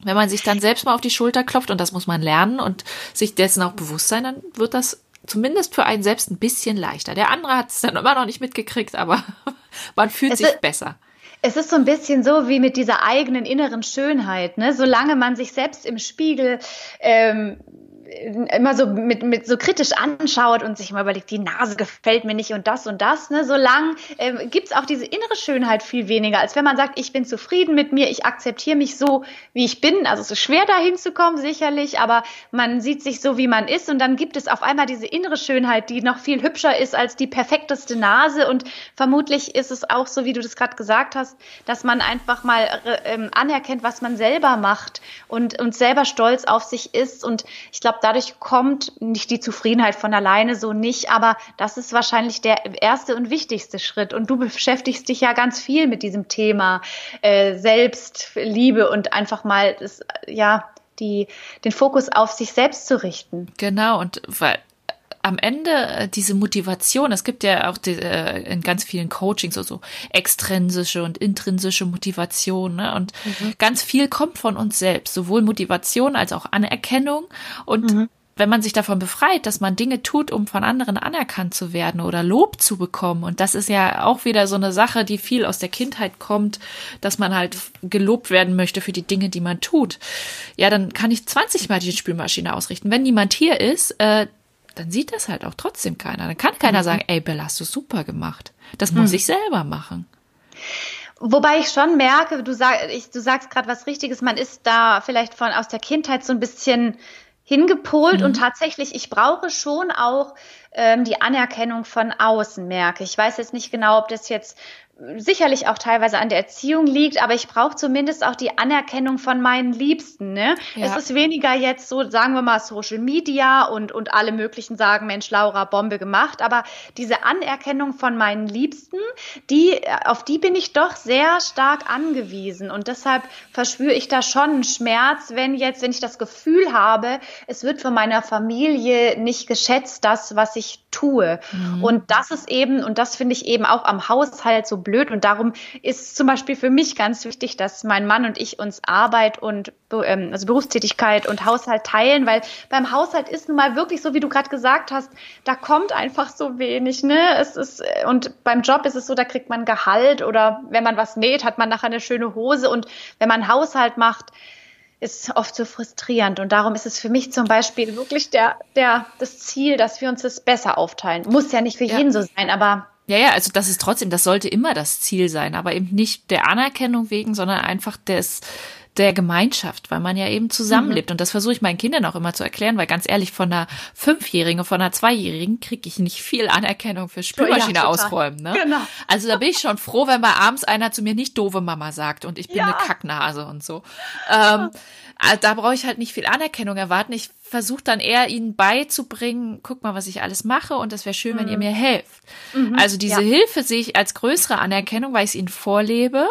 wenn man sich dann selbst mal auf die Schulter klopft, und das muss man lernen und sich dessen auch bewusst sein, dann wird das zumindest für einen selbst ein bisschen leichter. Der andere hat es dann immer noch nicht mitgekriegt, aber man fühlt es sich besser. Es ist so ein bisschen so wie mit dieser eigenen inneren Schönheit. Ne? Solange man sich selbst im Spiegel ähm, immer so mit, mit so kritisch anschaut und sich mal überlegt, die Nase gefällt mir nicht und das und das, ne, solange ähm, gibt es auch diese innere Schönheit viel weniger, als wenn man sagt, ich bin zufrieden mit mir, ich akzeptiere mich so, wie ich bin. Also es ist schwer dahin zu kommen, sicherlich, aber man sieht sich so, wie man ist. Und dann gibt es auf einmal diese innere Schönheit, die noch viel hübscher ist als die perfekteste Nase. Und vermutlich ist es auch so, wie du das gerade gesagt hast, dass man einfach mal äh, ähm, anerkennt, was man selber macht und, und selber stolz auf sich ist. Und ich glaube, dadurch kommt nicht die Zufriedenheit von alleine so nicht, aber das ist wahrscheinlich der erste und wichtigste Schritt. Und du beschäftigst dich ja ganz viel mit diesem Thema äh, Selbstliebe und einfach mal das, ja, die, den Fokus auf sich selbst zu richten. Genau, und weil am Ende äh, diese Motivation, es gibt ja auch die, äh, in ganz vielen Coachings so, so extrinsische und intrinsische Motivation, ne? Und mhm. ganz viel kommt von uns selbst, sowohl Motivation als auch Anerkennung. Und mhm. wenn man sich davon befreit, dass man Dinge tut, um von anderen anerkannt zu werden oder Lob zu bekommen, und das ist ja auch wieder so eine Sache, die viel aus der Kindheit kommt, dass man halt gelobt werden möchte für die Dinge, die man tut. Ja, dann kann ich 20 Mal die Spülmaschine ausrichten. Wenn niemand hier ist, äh, dann sieht das halt auch trotzdem keiner. Dann kann keiner mhm. sagen, ey Bella, hast du super gemacht. Das muss mhm. ich selber machen. Wobei ich schon merke, du, sag, ich, du sagst gerade was Richtiges, man ist da vielleicht von aus der Kindheit so ein bisschen hingepolt mhm. und tatsächlich, ich brauche schon auch ähm, die Anerkennung von außen, merke ich. weiß jetzt nicht genau, ob das jetzt sicherlich auch teilweise an der Erziehung liegt, aber ich brauche zumindest auch die Anerkennung von meinen Liebsten. Ne? Ja. Es ist weniger jetzt so, sagen wir mal, Social Media und, und alle möglichen sagen, Mensch, Laura, Bombe gemacht, aber diese Anerkennung von meinen Liebsten, die, auf die bin ich doch sehr stark angewiesen und deshalb verspüre ich da schon einen Schmerz, wenn jetzt, wenn ich das Gefühl habe, es wird von meiner Familie nicht geschätzt, das, was ich tue. Mhm. Und das ist eben, und das finde ich eben auch am Haushalt so blöd. Und darum ist zum Beispiel für mich ganz wichtig, dass mein Mann und ich uns Arbeit und ähm, also Berufstätigkeit und Haushalt teilen, weil beim Haushalt ist nun mal wirklich so, wie du gerade gesagt hast, da kommt einfach so wenig. Ne? Es ist, und beim Job ist es so, da kriegt man Gehalt oder wenn man was näht, hat man nachher eine schöne Hose. Und wenn man Haushalt macht, ist oft so frustrierend. Und darum ist es für mich zum Beispiel wirklich der, der, das Ziel, dass wir uns das besser aufteilen. Muss ja nicht für ja. jeden so sein, aber. Ja, ja, also das ist trotzdem, das sollte immer das Ziel sein, aber eben nicht der Anerkennung wegen, sondern einfach des, der Gemeinschaft, weil man ja eben zusammenlebt. Mhm. Und das versuche ich meinen Kindern auch immer zu erklären, weil ganz ehrlich, von einer Fünfjährigen und von einer Zweijährigen kriege ich nicht viel Anerkennung für Spülmaschine ja, ausräumen. Ne? Genau. Also da bin ich schon froh, wenn mal abends einer zu mir nicht doofe Mama sagt und ich bin ja. eine Kacknase und so. Ähm, also da brauche ich halt nicht viel Anerkennung erwarten. Ich versuche dann eher ihnen beizubringen, guck mal, was ich alles mache und das wäre schön, mhm. wenn ihr mhm. mir helft. Mhm. Also diese ja. Hilfe sehe ich als größere Anerkennung, weil ich es ihnen vorlebe.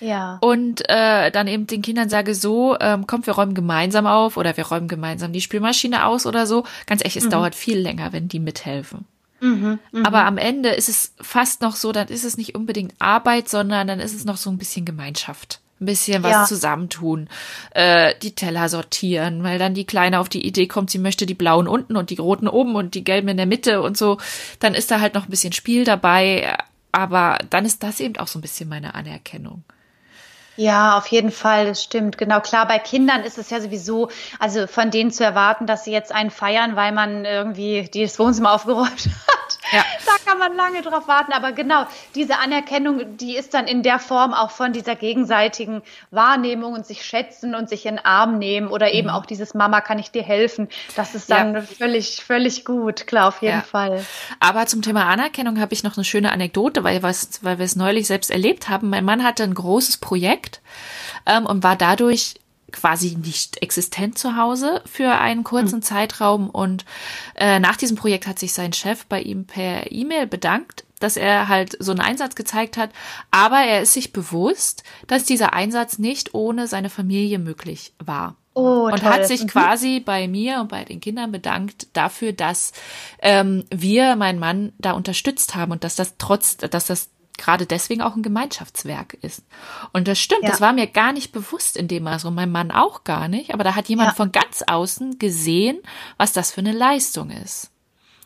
Ja. Und äh, dann eben den Kindern sage so, ähm, kommt, wir räumen gemeinsam auf oder wir räumen gemeinsam die Spülmaschine aus oder so. Ganz ehrlich, es mhm. dauert viel länger, wenn die mithelfen. Mhm, mh. Aber am Ende ist es fast noch so, dann ist es nicht unbedingt Arbeit, sondern dann ist es noch so ein bisschen Gemeinschaft. Ein bisschen was ja. zusammentun, äh, die Teller sortieren, weil dann die Kleine auf die Idee kommt, sie möchte die blauen unten und die roten oben und die gelben in der Mitte und so. Dann ist da halt noch ein bisschen Spiel dabei, aber dann ist das eben auch so ein bisschen meine Anerkennung. Ja, auf jeden Fall, das stimmt. Genau, klar, bei Kindern ist es ja sowieso, also von denen zu erwarten, dass sie jetzt einen feiern, weil man irgendwie das Wohnzimmer aufgeräumt hat. Kann man lange drauf warten. Aber genau, diese Anerkennung, die ist dann in der Form auch von dieser gegenseitigen Wahrnehmung und sich schätzen und sich in den Arm nehmen oder eben mhm. auch dieses Mama, kann ich dir helfen? Das ist dann ja. völlig, völlig gut. Klar, auf jeden ja. Fall. Aber zum Thema Anerkennung habe ich noch eine schöne Anekdote, weil, was, weil wir es neulich selbst erlebt haben. Mein Mann hatte ein großes Projekt Projekt ähm, und war dadurch quasi nicht existent zu Hause für einen kurzen mhm. Zeitraum. Und äh, nach diesem Projekt hat sich sein Chef bei ihm per E-Mail bedankt, dass er halt so einen Einsatz gezeigt hat. Aber er ist sich bewusst, dass dieser Einsatz nicht ohne seine Familie möglich war. Oh, und toll. hat sich mhm. quasi bei mir und bei den Kindern bedankt dafür, dass ähm, wir, mein Mann, da unterstützt haben und dass das trotz, dass das gerade deswegen auch ein Gemeinschaftswerk ist. Und das stimmt, ja. das war mir gar nicht bewusst in dem Maße und mein Mann auch gar nicht, aber da hat jemand ja. von ganz außen gesehen, was das für eine Leistung ist.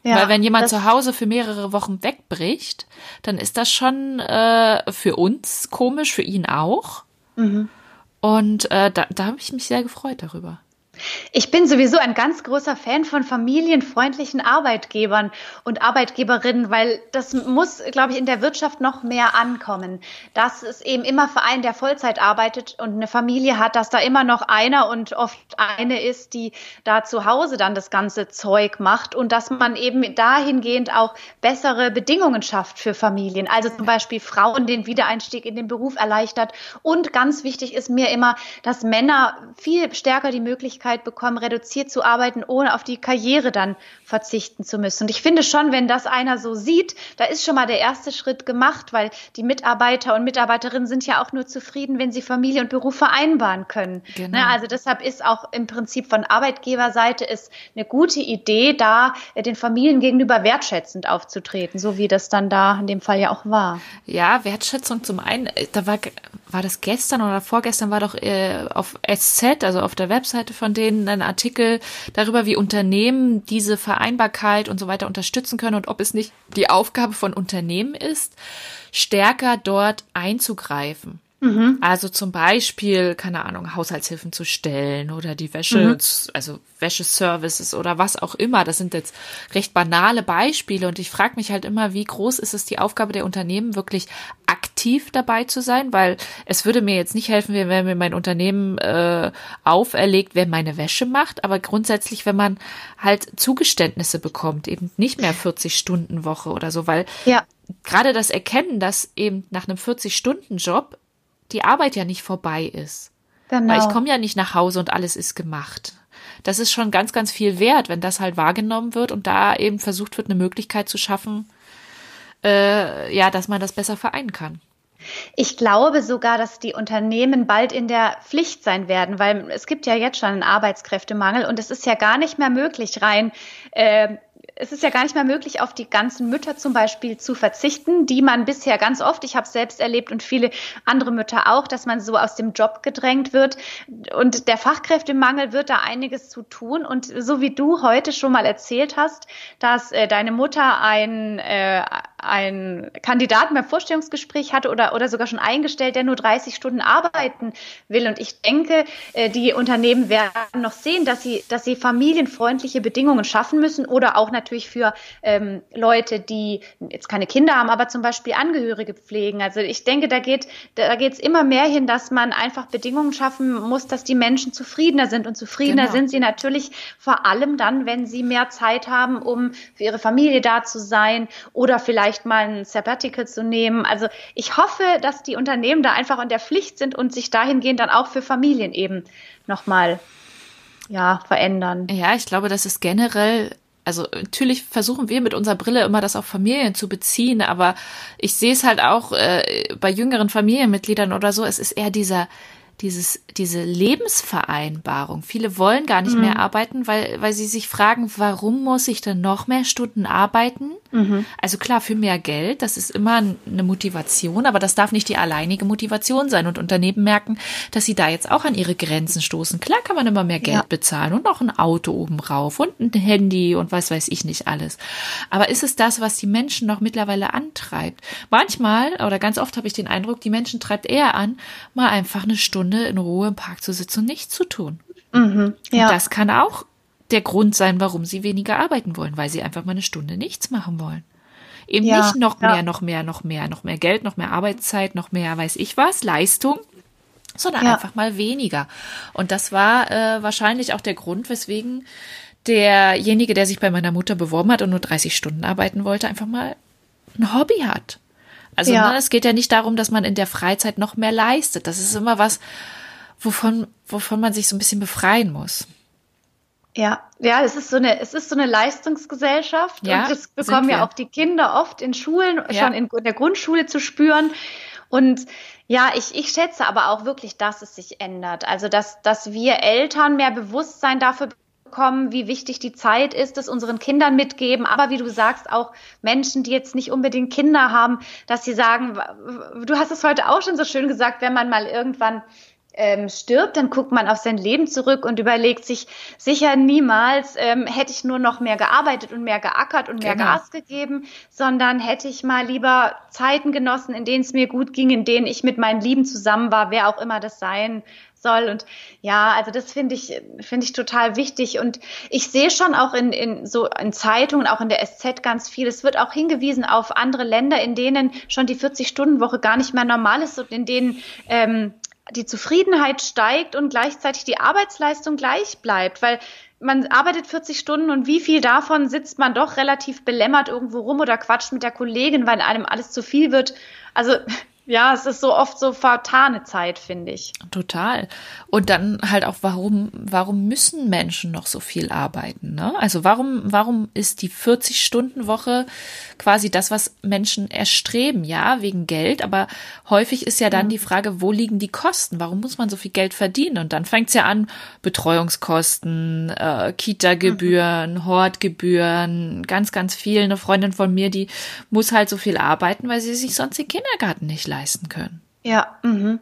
Ja, Weil wenn jemand zu Hause für mehrere Wochen wegbricht, dann ist das schon äh, für uns komisch, für ihn auch. Mhm. Und äh, da, da habe ich mich sehr gefreut darüber. Ich bin sowieso ein ganz großer Fan von familienfreundlichen Arbeitgebern und Arbeitgeberinnen, weil das muss, glaube ich, in der Wirtschaft noch mehr ankommen. Dass es eben immer für einen, der Vollzeit arbeitet und eine Familie hat, dass da immer noch einer und oft eine ist, die da zu Hause dann das ganze Zeug macht und dass man eben dahingehend auch bessere Bedingungen schafft für Familien. Also zum Beispiel Frauen den Wiedereinstieg in den Beruf erleichtert. Und ganz wichtig ist mir immer, dass Männer viel stärker die Möglichkeit Möglichkeit bekommen, reduziert zu arbeiten, ohne auf die Karriere dann verzichten zu müssen. Und ich finde schon, wenn das einer so sieht, da ist schon mal der erste Schritt gemacht, weil die Mitarbeiter und Mitarbeiterinnen sind ja auch nur zufrieden, wenn sie Familie und Beruf vereinbaren können. Genau. Ne, also deshalb ist auch im Prinzip von Arbeitgeberseite ist eine gute Idee, da den Familien gegenüber wertschätzend aufzutreten, so wie das dann da in dem Fall ja auch war. Ja, Wertschätzung zum einen, äh, da war war das gestern oder vorgestern war doch äh, auf SZ, also auf der Webseite von denen ein Artikel darüber, wie Unternehmen diese Vereinbarkeit und so weiter unterstützen können und ob es nicht die Aufgabe von Unternehmen ist, stärker dort einzugreifen. Mhm. Also zum Beispiel, keine Ahnung, Haushaltshilfen zu stellen oder die Wäsche, mhm. also Wäscheservices oder was auch immer. Das sind jetzt recht banale Beispiele und ich frage mich halt immer, wie groß ist es die Aufgabe der Unternehmen, wirklich aktiv dabei zu sein, weil es würde mir jetzt nicht helfen, wenn mir mein Unternehmen äh, auferlegt, wer meine Wäsche macht, aber grundsätzlich, wenn man halt Zugeständnisse bekommt, eben nicht mehr 40 Stunden Woche oder so, weil ja gerade das Erkennen, dass eben nach einem 40-Stunden-Job die Arbeit ja nicht vorbei ist. Genau. Weil ich komme ja nicht nach Hause und alles ist gemacht. Das ist schon ganz, ganz viel wert, wenn das halt wahrgenommen wird und da eben versucht wird, eine Möglichkeit zu schaffen, äh, ja, dass man das besser vereinen kann. Ich glaube sogar, dass die Unternehmen bald in der Pflicht sein werden, weil es gibt ja jetzt schon einen Arbeitskräftemangel und es ist ja gar nicht mehr möglich, rein äh, es ist ja gar nicht mehr möglich, auf die ganzen Mütter zum Beispiel zu verzichten, die man bisher ganz oft, ich habe es selbst erlebt und viele andere Mütter auch, dass man so aus dem Job gedrängt wird. Und der Fachkräftemangel wird da einiges zu tun. Und so wie du heute schon mal erzählt hast, dass äh, deine Mutter ein, äh, ein Kandidaten beim Vorstellungsgespräch hatte oder, oder sogar schon eingestellt, der nur 30 Stunden arbeiten will. Und ich denke, äh, die Unternehmen werden noch sehen, dass sie, dass sie familienfreundliche Bedingungen schaffen müssen oder auch natürlich für ähm, Leute, die jetzt keine Kinder haben, aber zum Beispiel Angehörige pflegen. Also ich denke, da geht da geht es immer mehr hin, dass man einfach Bedingungen schaffen muss, dass die Menschen zufriedener sind. Und zufriedener genau. sind sie natürlich vor allem dann, wenn sie mehr Zeit haben, um für ihre Familie da zu sein oder vielleicht mal ein Sabbatical zu nehmen. Also ich hoffe, dass die Unternehmen da einfach in der Pflicht sind und sich dahingehend dann auch für Familien eben nochmal ja, verändern. Ja, ich glaube, das ist generell also natürlich versuchen wir mit unserer Brille immer das auf Familien zu beziehen, aber ich sehe es halt auch äh, bei jüngeren Familienmitgliedern oder so, es ist eher dieser dieses, diese Lebensvereinbarung. Viele wollen gar nicht mhm. mehr arbeiten, weil, weil sie sich fragen, warum muss ich denn noch mehr Stunden arbeiten? Mhm. Also klar, für mehr Geld, das ist immer eine Motivation, aber das darf nicht die alleinige Motivation sein. Und Unternehmen merken, dass sie da jetzt auch an ihre Grenzen stoßen. Klar kann man immer mehr Geld ja. bezahlen und noch ein Auto oben rauf und ein Handy und was weiß ich nicht alles. Aber ist es das, was die Menschen noch mittlerweile antreibt? Manchmal oder ganz oft habe ich den Eindruck, die Menschen treibt eher an, mal einfach eine Stunde in Ruhe im Park zu sitzen und nichts zu tun. Mhm, ja. Und das kann auch der Grund sein, warum sie weniger arbeiten wollen, weil sie einfach mal eine Stunde nichts machen wollen. Eben ja, nicht noch ja. mehr, noch mehr, noch mehr, noch mehr Geld, noch mehr Arbeitszeit, noch mehr, weiß ich was, Leistung, sondern ja. einfach mal weniger. Und das war äh, wahrscheinlich auch der Grund, weswegen derjenige, der sich bei meiner Mutter beworben hat und nur 30 Stunden arbeiten wollte, einfach mal ein Hobby hat. Also ja. ne, es geht ja nicht darum, dass man in der Freizeit noch mehr leistet. Das ist immer was, wovon, wovon man sich so ein bisschen befreien muss. Ja, ja, es ist so eine, es ist so eine Leistungsgesellschaft ja, und das bekommen ja auch die Kinder oft in Schulen, ja. schon in, in der Grundschule zu spüren. Und ja, ich, ich schätze aber auch wirklich, dass es sich ändert. Also, dass, dass wir Eltern mehr Bewusstsein dafür bekommen, wie wichtig die Zeit ist, das unseren Kindern mitgeben. Aber wie du sagst, auch Menschen, die jetzt nicht unbedingt Kinder haben, dass sie sagen, du hast es heute auch schon so schön gesagt, wenn man mal irgendwann ähm, stirbt, dann guckt man auf sein Leben zurück und überlegt sich sicher niemals, ähm, hätte ich nur noch mehr gearbeitet und mehr geackert und mehr genau. Gas gegeben, sondern hätte ich mal lieber Zeiten genossen, in denen es mir gut ging, in denen ich mit meinen Lieben zusammen war, wer auch immer das sein soll. Und ja, also das finde ich, finde ich total wichtig. Und ich sehe schon auch in, in so in Zeitungen, auch in der SZ ganz viel. Es wird auch hingewiesen auf andere Länder, in denen schon die 40-Stunden-Woche gar nicht mehr normal ist und in denen ähm, die Zufriedenheit steigt und gleichzeitig die Arbeitsleistung gleich bleibt, weil man arbeitet 40 Stunden und wie viel davon sitzt man doch relativ belämmert irgendwo rum oder quatscht mit der Kollegin, weil einem alles zu viel wird. Also ja, es ist so oft so vertane Zeit, finde ich. Total. Und dann halt auch, warum, warum müssen Menschen noch so viel arbeiten? Ne? Also warum, warum ist die 40-Stunden-Woche quasi das, was Menschen erstreben? Ja, wegen Geld, aber häufig ist ja dann mhm. die Frage, wo liegen die Kosten? Warum muss man so viel Geld verdienen? Und dann fängt es ja an, Betreuungskosten, äh, Kita-Gebühren, mhm. Hortgebühren, ganz, ganz viel. Eine Freundin von mir, die muss halt so viel arbeiten, weil sie sich sonst den Kindergarten nicht leisten können. Ja, mhm.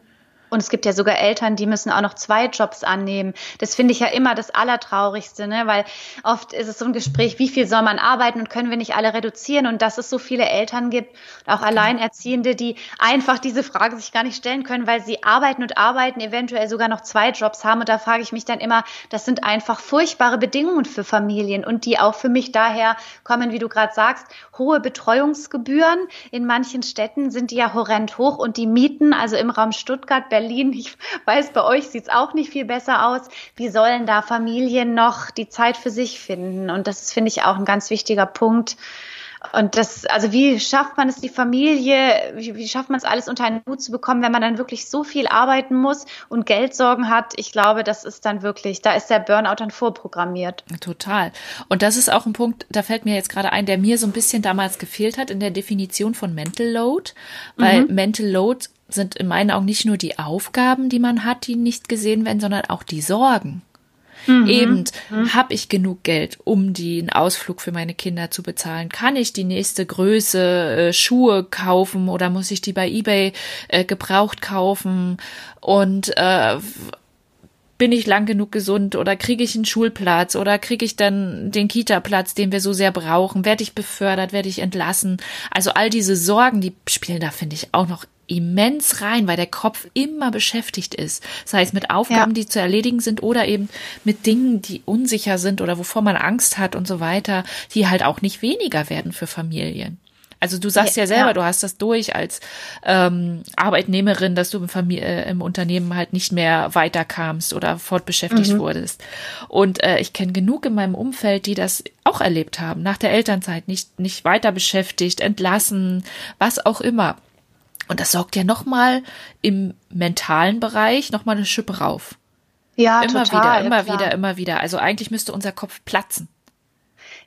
Und es gibt ja sogar Eltern, die müssen auch noch zwei Jobs annehmen. Das finde ich ja immer das Allertraurigste, ne? weil oft ist es so ein Gespräch, wie viel soll man arbeiten und können wir nicht alle reduzieren und dass es so viele Eltern gibt, auch Alleinerziehende, die einfach diese Frage sich gar nicht stellen können, weil sie arbeiten und arbeiten, eventuell sogar noch zwei Jobs haben. Und da frage ich mich dann immer, das sind einfach furchtbare Bedingungen für Familien und die auch für mich daher kommen, wie du gerade sagst, hohe Betreuungsgebühren. In manchen Städten sind die ja horrend hoch und die Mieten, also im Raum Stuttgart, Berlin. Ich weiß, bei euch sieht es auch nicht viel besser aus. Wie sollen da Familien noch die Zeit für sich finden? Und das ist, finde ich, auch ein ganz wichtiger Punkt. Und das, also wie schafft man es, die Familie, wie, wie schafft man es alles unter einen Hut zu bekommen, wenn man dann wirklich so viel arbeiten muss und Geldsorgen hat? Ich glaube, das ist dann wirklich, da ist der Burnout dann vorprogrammiert. Total. Und das ist auch ein Punkt, da fällt mir jetzt gerade ein, der mir so ein bisschen damals gefehlt hat in der Definition von Mental Load, weil mhm. Mental Load sind in meinen Augen nicht nur die Aufgaben, die man hat, die nicht gesehen werden, sondern auch die Sorgen. Mhm. Eben, mhm. habe ich genug Geld, um den Ausflug für meine Kinder zu bezahlen? Kann ich die nächste Größe äh, Schuhe kaufen oder muss ich die bei eBay äh, gebraucht kaufen? Und äh, bin ich lang genug gesund oder kriege ich einen Schulplatz oder kriege ich dann den Kita-Platz, den wir so sehr brauchen? Werde ich befördert? Werde ich entlassen? Also all diese Sorgen, die spielen da, finde ich, auch noch immens rein, weil der Kopf immer beschäftigt ist. Sei es mit Aufgaben, ja. die zu erledigen sind oder eben mit Dingen, die unsicher sind oder wovor man Angst hat und so weiter, die halt auch nicht weniger werden für Familien. Also du sagst ja, ja selber, ja. du hast das durch als ähm, Arbeitnehmerin, dass du im, Familie, äh, im Unternehmen halt nicht mehr weiterkamst oder fortbeschäftigt mhm. wurdest. Und äh, ich kenne genug in meinem Umfeld, die das auch erlebt haben, nach der Elternzeit nicht, nicht weiter beschäftigt, entlassen, was auch immer. Und das sorgt ja nochmal im mentalen Bereich nochmal eine Schippe rauf. Ja, immer total, wieder, immer klar. wieder, immer wieder. Also eigentlich müsste unser Kopf platzen.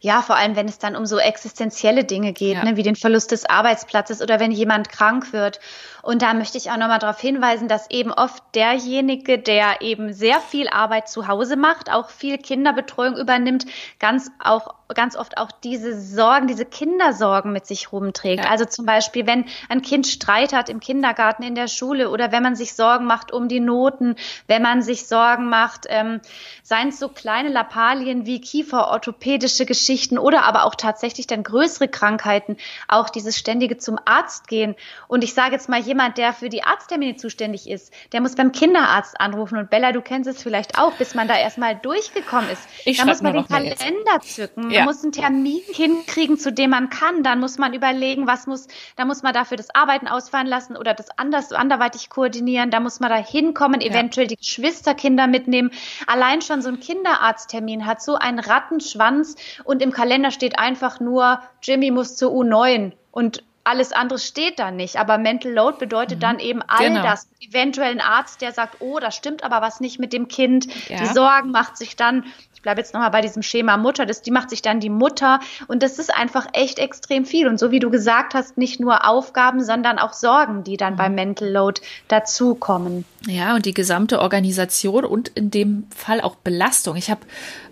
Ja, vor allem, wenn es dann um so existenzielle Dinge geht, ja. ne, wie den Verlust des Arbeitsplatzes oder wenn jemand krank wird. Und da möchte ich auch nochmal darauf hinweisen, dass eben oft derjenige, der eben sehr viel Arbeit zu Hause macht, auch viel Kinderbetreuung übernimmt, ganz auch ganz oft auch diese Sorgen, diese Kindersorgen mit sich rumträgt. Ja. Also zum Beispiel, wenn ein Kind Streit hat im Kindergarten, in der Schule oder wenn man sich Sorgen macht um die Noten, wenn man sich Sorgen macht, ähm, seien es so kleine Lappalien wie Kieferorthopädische Geschichten oder aber auch tatsächlich dann größere Krankheiten, auch dieses ständige zum Arzt gehen. Und ich sage jetzt mal, jemand, der für die Arzttermine zuständig ist, der muss beim Kinderarzt anrufen. Und Bella, du kennst es vielleicht auch, bis man da erstmal durchgekommen ist. Ich da muss man den Kalender zücken. Ja. Man muss einen Termin hinkriegen, zu dem man kann. Dann muss man überlegen, was muss, da muss man dafür das Arbeiten ausfallen lassen oder das anders, anderweitig koordinieren. Da muss man da hinkommen, eventuell ja. die Geschwisterkinder mitnehmen. Allein schon so ein Kinderarzttermin hat so einen Rattenschwanz und im Kalender steht einfach nur, Jimmy muss zur U9 und alles andere steht da nicht. Aber Mental Load bedeutet mhm. dann eben all genau. das. Eventuell ein Arzt, der sagt, oh, da stimmt aber was nicht mit dem Kind. Ja. Die Sorgen macht sich dann bleibe jetzt nochmal bei diesem Schema Mutter, das, die macht sich dann die Mutter und das ist einfach echt extrem viel. Und so wie du gesagt hast, nicht nur Aufgaben, sondern auch Sorgen, die dann mhm. beim Mental Load dazukommen. Ja, und die gesamte Organisation und in dem Fall auch Belastung. Ich habe,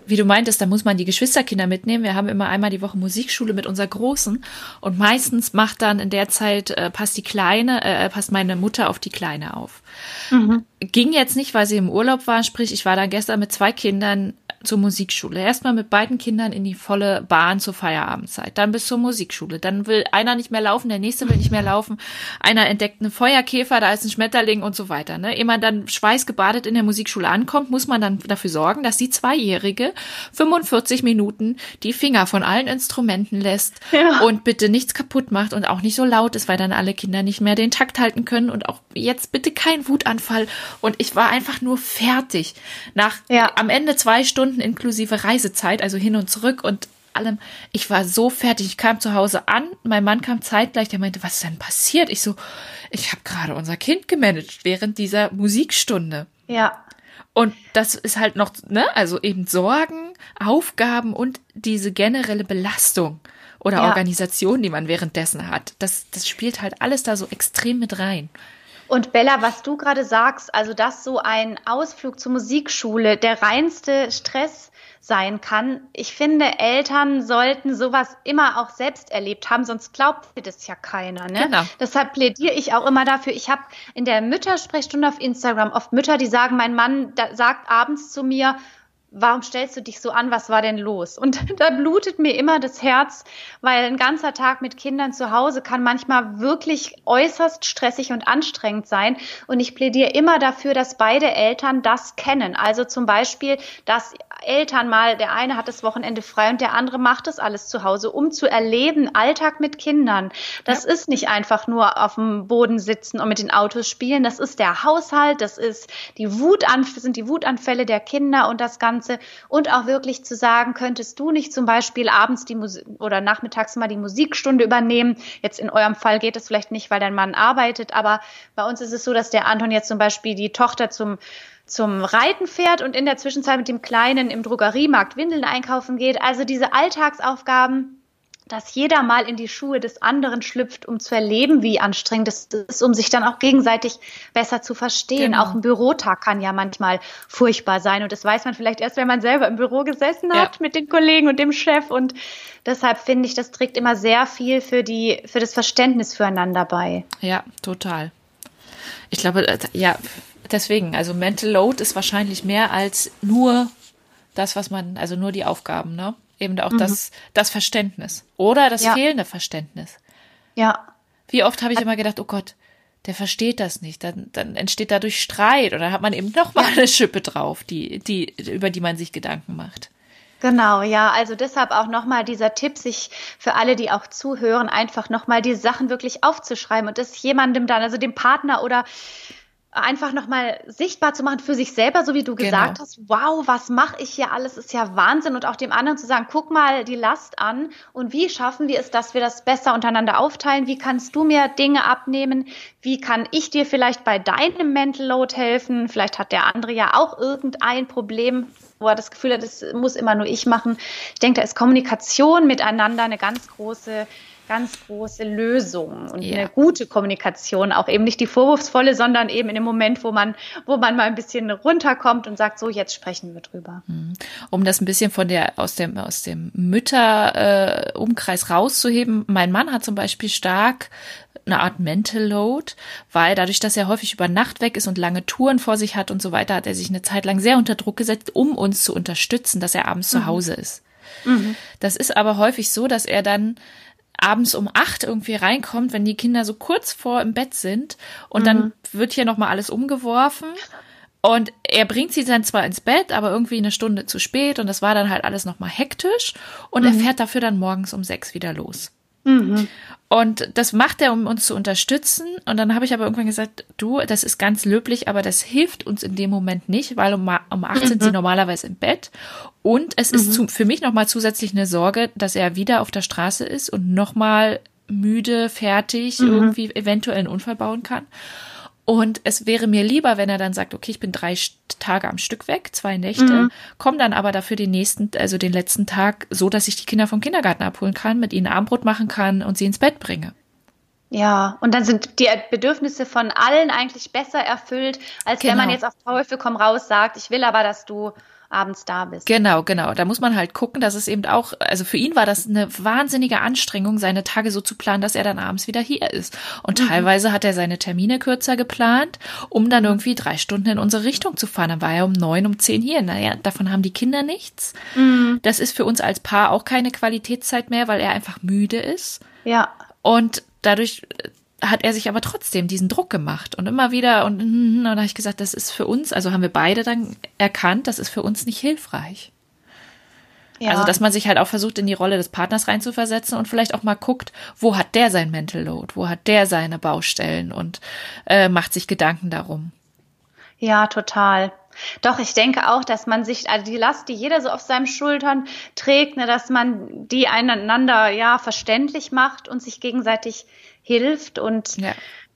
wie du meintest, da muss man die Geschwisterkinder mitnehmen. Wir haben immer einmal die Woche Musikschule mit unserer Großen und meistens macht dann in der Zeit, äh, passt die Kleine, äh, passt meine Mutter auf die Kleine auf. Mhm. Ging jetzt nicht, weil sie im Urlaub war, sprich, ich war dann gestern mit zwei Kindern zur Musikschule. Erstmal mit beiden Kindern in die volle Bahn zur Feierabendzeit, dann bis zur Musikschule. Dann will einer nicht mehr laufen, der nächste will nicht mehr laufen. Einer entdeckt einen Feuerkäfer, da ist ein Schmetterling und so weiter. Ne? Ehe man dann schweißgebadet in der Musikschule ankommt, muss man dann dafür sorgen, dass die Zweijährige 45 Minuten die Finger von allen Instrumenten lässt ja. und bitte nichts kaputt macht und auch nicht so laut ist, weil dann alle Kinder nicht mehr den Takt halten können und auch jetzt bitte kein Wutanfall. Und ich war einfach nur fertig. Nach ja. am Ende zwei Stunden Stunden inklusive Reisezeit, also hin und zurück und allem. Ich war so fertig. Ich kam zu Hause an, mein Mann kam zeitgleich, der meinte, was ist denn passiert? Ich so, ich habe gerade unser Kind gemanagt während dieser Musikstunde. Ja. Und das ist halt noch, ne, also eben Sorgen, Aufgaben und diese generelle Belastung oder ja. Organisation, die man währenddessen hat. Das, das spielt halt alles da so extrem mit rein. Und Bella, was du gerade sagst, also dass so ein Ausflug zur Musikschule der reinste Stress sein kann. Ich finde, Eltern sollten sowas immer auch selbst erlebt haben, sonst glaubt das ja keiner. Ne? Genau. Deshalb plädiere ich auch immer dafür. Ich habe in der Müttersprechstunde auf Instagram oft Mütter, die sagen, mein Mann sagt abends zu mir, warum stellst du dich so an, was war denn los? Und da blutet mir immer das Herz, weil ein ganzer Tag mit Kindern zu Hause kann manchmal wirklich äußerst stressig und anstrengend sein. Und ich plädiere immer dafür, dass beide Eltern das kennen. Also zum Beispiel, dass Eltern mal, der eine hat das Wochenende frei und der andere macht das alles zu Hause, um zu erleben, Alltag mit Kindern. Das ja. ist nicht einfach nur auf dem Boden sitzen und mit den Autos spielen. Das ist der Haushalt, das ist die Wutanf sind die Wutanfälle der Kinder und das Ganze Ganze und auch wirklich zu sagen, könntest du nicht zum Beispiel abends die Musik oder nachmittags mal die Musikstunde übernehmen? Jetzt in eurem Fall geht es vielleicht nicht, weil dein Mann arbeitet, aber bei uns ist es so, dass der Anton jetzt zum Beispiel die Tochter zum zum Reiten fährt und in der Zwischenzeit mit dem Kleinen im Drogeriemarkt Windeln einkaufen geht. Also diese Alltagsaufgaben, dass jeder mal in die Schuhe des anderen schlüpft, um zu erleben, wie anstrengend es ist, um sich dann auch gegenseitig besser zu verstehen. Genau. Auch ein Bürotag kann ja manchmal furchtbar sein und das weiß man vielleicht erst, wenn man selber im Büro gesessen hat ja. mit den Kollegen und dem Chef und deshalb finde ich, das trägt immer sehr viel für die für das Verständnis füreinander bei. Ja, total. Ich glaube, äh, ja, deswegen, also Mental Load ist wahrscheinlich mehr als nur das, was man, also nur die Aufgaben, ne? Eben auch mhm. das, das Verständnis oder das ja. fehlende Verständnis. Ja. Wie oft habe ich immer gedacht, oh Gott, der versteht das nicht, dann, dann entsteht dadurch Streit oder hat man eben noch mal eine Schippe drauf, die, die, über die man sich Gedanken macht. Genau, ja, also deshalb auch nochmal dieser Tipp, sich für alle, die auch zuhören, einfach nochmal die Sachen wirklich aufzuschreiben und das jemandem dann, also dem Partner oder einfach nochmal sichtbar zu machen für sich selber, so wie du gesagt genau. hast, wow, was mache ich hier alles, ist ja Wahnsinn. Und auch dem anderen zu sagen, guck mal die Last an und wie schaffen wir es, dass wir das besser untereinander aufteilen, wie kannst du mir Dinge abnehmen, wie kann ich dir vielleicht bei deinem Mental Load helfen, vielleicht hat der andere ja auch irgendein Problem, wo er das Gefühl hat, das muss immer nur ich machen. Ich denke, da ist Kommunikation miteinander eine ganz große ganz große Lösung und ja. eine gute Kommunikation, auch eben nicht die vorwurfsvolle, sondern eben in dem Moment, wo man, wo man mal ein bisschen runterkommt und sagt, so jetzt sprechen wir drüber. Mhm. Um das ein bisschen von der aus dem aus dem Mütterumkreis äh, rauszuheben, mein Mann hat zum Beispiel stark eine Art Mental Load, weil dadurch, dass er häufig über Nacht weg ist und lange Touren vor sich hat und so weiter, hat er sich eine Zeit lang sehr unter Druck gesetzt, um uns zu unterstützen, dass er abends mhm. zu Hause ist. Mhm. Das ist aber häufig so, dass er dann abends um acht irgendwie reinkommt, wenn die Kinder so kurz vor im Bett sind und mhm. dann wird hier nochmal alles umgeworfen. Und er bringt sie dann zwar ins Bett, aber irgendwie eine Stunde zu spät und das war dann halt alles nochmal hektisch und mhm. er fährt dafür dann morgens um sechs wieder los. Mhm. Und das macht er, um uns zu unterstützen. Und dann habe ich aber irgendwann gesagt, du, das ist ganz löblich, aber das hilft uns in dem Moment nicht, weil um, um acht mhm. sind sie mhm. normalerweise im Bett. Und es mhm. ist zu, für mich nochmal zusätzlich eine Sorge, dass er wieder auf der Straße ist und nochmal müde, fertig, mhm. irgendwie eventuell einen Unfall bauen kann. Und es wäre mir lieber, wenn er dann sagt, okay, ich bin drei Tage am Stück weg, zwei Nächte, mhm. komme dann aber dafür den nächsten, also den letzten Tag, so dass ich die Kinder vom Kindergarten abholen kann, mit ihnen Abendbrot machen kann und sie ins Bett bringe. Ja, und dann sind die Bedürfnisse von allen eigentlich besser erfüllt, als genau. wenn man genau. jetzt auf Teufel komm raus sagt, ich will aber, dass du abends da bist. Genau, genau. Da muss man halt gucken, dass es eben auch, also für ihn war das eine wahnsinnige Anstrengung, seine Tage so zu planen, dass er dann abends wieder hier ist. Und mhm. teilweise hat er seine Termine kürzer geplant, um dann irgendwie drei Stunden in unsere Richtung zu fahren. Dann war er um neun, um zehn hier. Naja, davon haben die Kinder nichts. Mhm. Das ist für uns als Paar auch keine Qualitätszeit mehr, weil er einfach müde ist. Ja. Und dadurch hat er sich aber trotzdem diesen Druck gemacht und immer wieder und, und da habe ich gesagt, das ist für uns, also haben wir beide dann erkannt, das ist für uns nicht hilfreich. Ja. Also, dass man sich halt auch versucht, in die Rolle des Partners reinzuversetzen und vielleicht auch mal guckt, wo hat der sein Mental Load, wo hat der seine Baustellen und äh, macht sich Gedanken darum. Ja, total. Doch, ich denke auch, dass man sich, also die Last, die jeder so auf seinen Schultern trägt, ne, dass man die einander ja verständlich macht und sich gegenseitig hilft und ja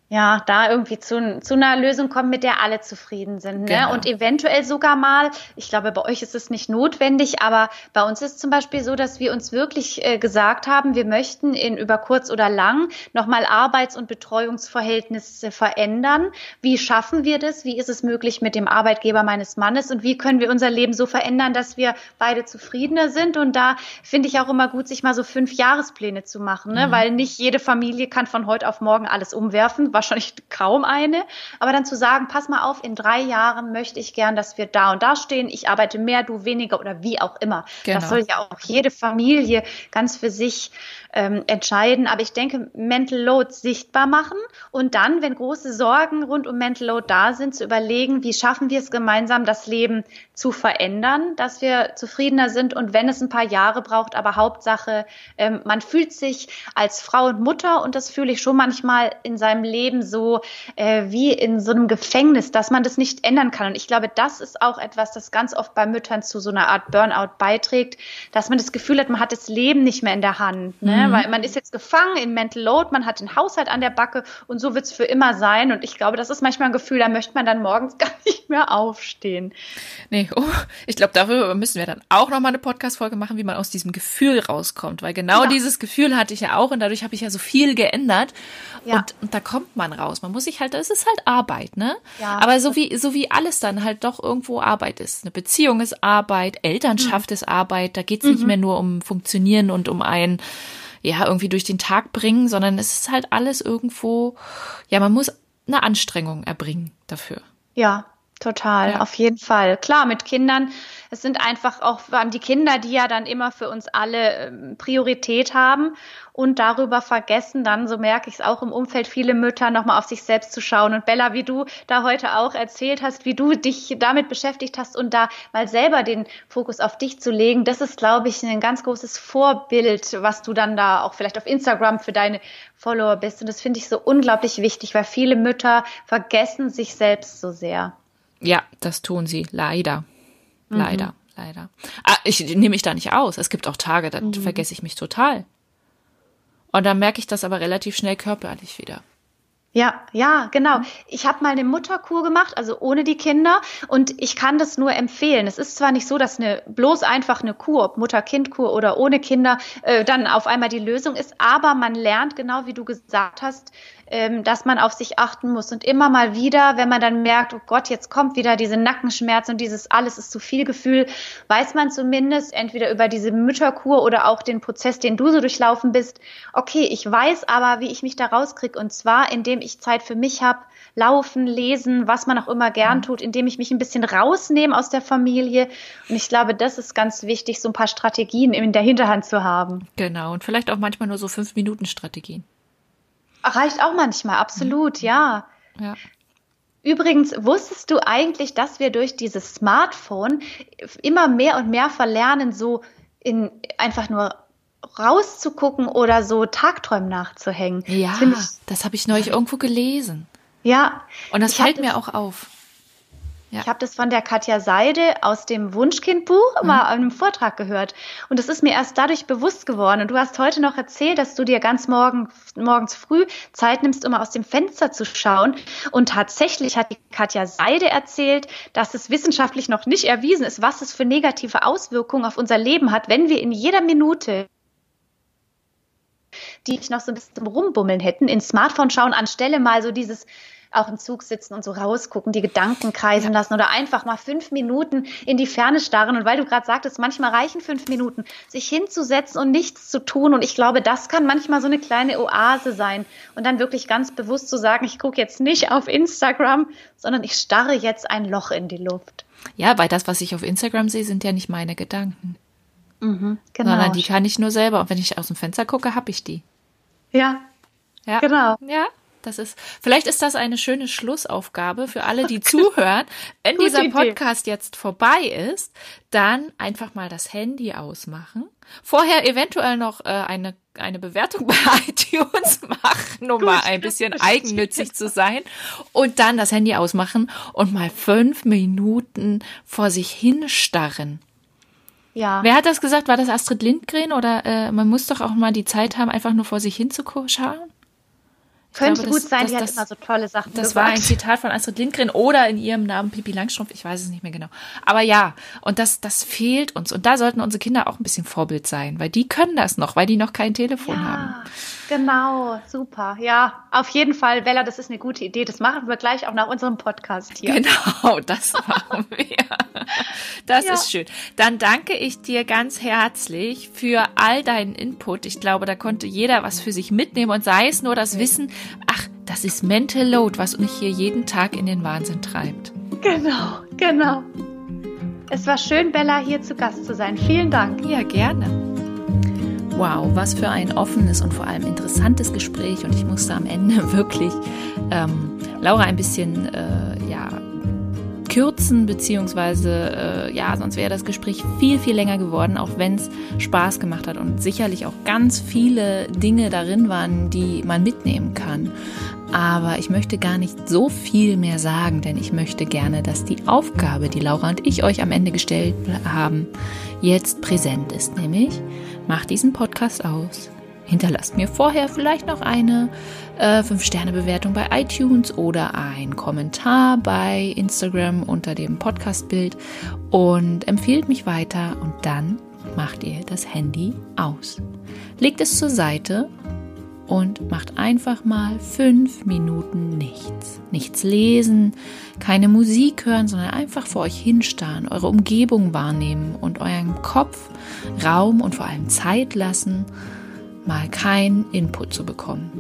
ja, da irgendwie zu, zu einer Lösung kommen, mit der alle zufrieden sind. Ne? Genau. Und eventuell sogar mal, ich glaube, bei euch ist es nicht notwendig, aber bei uns ist zum Beispiel so, dass wir uns wirklich äh, gesagt haben, wir möchten in über kurz oder lang nochmal Arbeits- und Betreuungsverhältnisse verändern. Wie schaffen wir das? Wie ist es möglich mit dem Arbeitgeber meines Mannes? Und wie können wir unser Leben so verändern, dass wir beide zufriedener sind? Und da finde ich auch immer gut, sich mal so fünf Jahrespläne zu machen, ne? Mhm. weil nicht jede Familie kann von heute auf morgen alles umwerfen wahrscheinlich kaum eine, aber dann zu sagen, pass mal auf, in drei Jahren möchte ich gern, dass wir da und da stehen, ich arbeite mehr, du weniger oder wie auch immer. Genau. Das soll ja auch jede Familie ganz für sich ähm, entscheiden. Aber ich denke, Mental Load sichtbar machen und dann, wenn große Sorgen rund um Mental Load da sind, zu überlegen, wie schaffen wir es gemeinsam, das Leben zu verändern, dass wir zufriedener sind und wenn es ein paar Jahre braucht, aber Hauptsache, ähm, man fühlt sich als Frau und Mutter und das fühle ich schon manchmal in seinem Leben so äh, wie in so einem Gefängnis, dass man das nicht ändern kann. Und ich glaube, das ist auch etwas, das ganz oft bei Müttern zu so einer Art Burnout beiträgt, dass man das Gefühl hat, man hat das Leben nicht mehr in der Hand. Ne? Mhm. Weil man ist jetzt gefangen im Mental Load, man hat den Haushalt an der Backe und so wird es für immer sein. Und ich glaube, das ist manchmal ein Gefühl, da möchte man dann morgens gar nicht mehr aufstehen. Nee, oh, ich glaube, darüber müssen wir dann auch nochmal eine Podcast-Folge machen, wie man aus diesem Gefühl rauskommt. Weil genau ja. dieses Gefühl hatte ich ja auch und dadurch habe ich ja so viel geändert. Ja. Und, und da kommt man raus. Man muss sich halt, es ist halt Arbeit, ne? Ja. Aber so wie, so wie alles dann halt doch irgendwo Arbeit ist. Eine Beziehung ist Arbeit, Elternschaft mhm. ist Arbeit. Da geht's nicht mhm. mehr nur um Funktionieren und um ein, ja, irgendwie durch den Tag bringen, sondern es ist halt alles irgendwo, ja, man muss eine Anstrengung erbringen dafür. Ja, Total, ja. auf jeden Fall. Klar, mit Kindern, es sind einfach auch die Kinder, die ja dann immer für uns alle ähm, Priorität haben und darüber vergessen dann, so merke ich es auch im Umfeld, viele Mütter nochmal auf sich selbst zu schauen. Und Bella, wie du da heute auch erzählt hast, wie du dich damit beschäftigt hast und da mal selber den Fokus auf dich zu legen, das ist, glaube ich, ein ganz großes Vorbild, was du dann da auch vielleicht auf Instagram für deine Follower bist. Und das finde ich so unglaublich wichtig, weil viele Mütter vergessen sich selbst so sehr. Ja, das tun sie, leider. Mhm. Leider, leider. Ah, ich nehme mich da nicht aus. Es gibt auch Tage, da mhm. vergesse ich mich total. Und dann merke ich das aber relativ schnell körperlich wieder. Ja, ja, genau. Ich habe mal eine Mutterkur gemacht, also ohne die Kinder, und ich kann das nur empfehlen. Es ist zwar nicht so, dass eine bloß einfach eine Kur, ob Mutter-Kind-Kur oder ohne Kinder, äh, dann auf einmal die Lösung ist, aber man lernt genau, wie du gesagt hast, ähm, dass man auf sich achten muss. Und immer mal wieder, wenn man dann merkt, oh Gott, jetzt kommt wieder diese Nackenschmerz und dieses alles ist zu viel Gefühl, weiß man zumindest entweder über diese Mütterkur oder auch den Prozess, den du so durchlaufen bist, okay, ich weiß aber, wie ich mich da rauskriege. Und zwar, indem ich Zeit für mich habe, laufen, lesen, was man auch immer gern mhm. tut, indem ich mich ein bisschen rausnehme aus der Familie. Und ich glaube, das ist ganz wichtig, so ein paar Strategien in der Hinterhand zu haben. Genau. Und vielleicht auch manchmal nur so fünf Minuten Strategien. Reicht auch manchmal, absolut, mhm. ja. ja. Übrigens, wusstest du eigentlich, dass wir durch dieses Smartphone immer mehr und mehr verlernen, so in einfach nur rauszugucken oder so Tagträumen nachzuhängen? Ja, das, das habe ich neulich irgendwo gelesen. Ja. Und das fällt mir auch auf. Ja. Ich habe das von der Katja Seide aus dem Wunschkindbuch mhm. mal an einem Vortrag gehört. Und es ist mir erst dadurch bewusst geworden. Und du hast heute noch erzählt, dass du dir ganz morgen, morgens früh Zeit nimmst, um mal aus dem Fenster zu schauen. Und tatsächlich hat die Katja Seide erzählt, dass es wissenschaftlich noch nicht erwiesen ist, was es für negative Auswirkungen auf unser Leben hat, wenn wir in jeder Minute die ich noch so ein bisschen rumbummeln hätten, ins Smartphone schauen, anstelle mal so dieses auch im Zug sitzen und so rausgucken, die Gedanken kreisen ja. lassen oder einfach mal fünf Minuten in die Ferne starren. Und weil du gerade sagtest, manchmal reichen fünf Minuten, sich hinzusetzen und nichts zu tun. Und ich glaube, das kann manchmal so eine kleine Oase sein. Und dann wirklich ganz bewusst zu sagen, ich gucke jetzt nicht auf Instagram, sondern ich starre jetzt ein Loch in die Luft. Ja, weil das, was ich auf Instagram sehe, sind ja nicht meine Gedanken. Mhm, genau. Sondern die kann ich nur selber. Und wenn ich aus dem Fenster gucke, habe ich die. Ja. Ja. Genau. Ja, das ist, vielleicht ist das eine schöne Schlussaufgabe für alle, die zuhören. Wenn dieser Podcast jetzt vorbei ist, dann einfach mal das Handy ausmachen. Vorher eventuell noch äh, eine, eine Bewertung bei iTunes machen, um Gut, mal ein bisschen eigennützig zu sein. Und dann das Handy ausmachen und mal fünf Minuten vor sich hinstarren. Ja. Wer hat das gesagt? War das Astrid Lindgren? Oder äh, man muss doch auch mal die Zeit haben, einfach nur vor sich hinzuschauen? Könnte glaube, gut das, sein, das, die das, hat immer so tolle Sachen Das gesagt. war ein Zitat von Astrid Lindgren oder in ihrem Namen Pipi Langstrumpf, ich weiß es nicht mehr genau. Aber ja, und das, das fehlt uns. Und da sollten unsere Kinder auch ein bisschen Vorbild sein, weil die können das noch, weil die noch kein Telefon ja, haben. Genau, super. Ja, auf jeden Fall, Bella, das ist eine gute Idee. Das machen wir gleich auch nach unserem Podcast hier. Genau, das machen wir. Das ja. ist schön. Dann danke ich dir ganz herzlich für all deinen Input. Ich glaube, da konnte jeder was für sich mitnehmen und sei es nur das Wissen, ach, das ist Mental Load, was mich hier jeden Tag in den Wahnsinn treibt. Genau, genau. Es war schön, Bella, hier zu Gast zu sein. Vielen Dank. Ja, gerne. Wow, was für ein offenes und vor allem interessantes Gespräch. Und ich musste am Ende wirklich ähm, Laura ein bisschen äh, ja, kürzen, beziehungsweise äh, ja, sonst wäre das Gespräch viel, viel länger geworden, auch wenn es Spaß gemacht hat und sicherlich auch ganz viele Dinge darin waren, die man mitnehmen kann. Aber ich möchte gar nicht so viel mehr sagen, denn ich möchte gerne, dass die Aufgabe, die Laura und ich euch am Ende gestellt haben, jetzt präsent ist. Nämlich, macht diesen Podcast aus. Hinterlasst mir vorher vielleicht noch eine äh, 5-Sterne-Bewertung bei iTunes oder ein Kommentar bei Instagram unter dem Podcast-Bild und empfehlt mich weiter und dann macht ihr das Handy aus. Legt es zur Seite und macht einfach mal fünf Minuten nichts. Nichts lesen, keine Musik hören, sondern einfach vor euch hinstarren, eure Umgebung wahrnehmen und eurem Kopf Raum und vor allem Zeit lassen, mal keinen Input zu bekommen.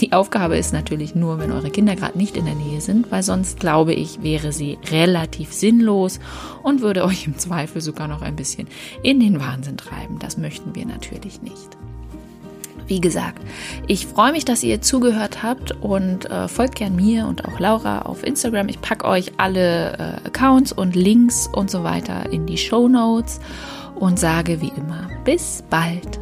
Die Aufgabe ist natürlich nur, wenn eure Kinder gerade nicht in der Nähe sind, weil sonst glaube ich, wäre sie relativ sinnlos und würde euch im Zweifel sogar noch ein bisschen in den Wahnsinn treiben. Das möchten wir natürlich nicht. Wie gesagt, ich freue mich, dass ihr zugehört habt und äh, folgt gern mir und auch Laura auf Instagram. Ich packe euch alle äh, Accounts und Links und so weiter in die Show Notes und sage wie immer bis bald.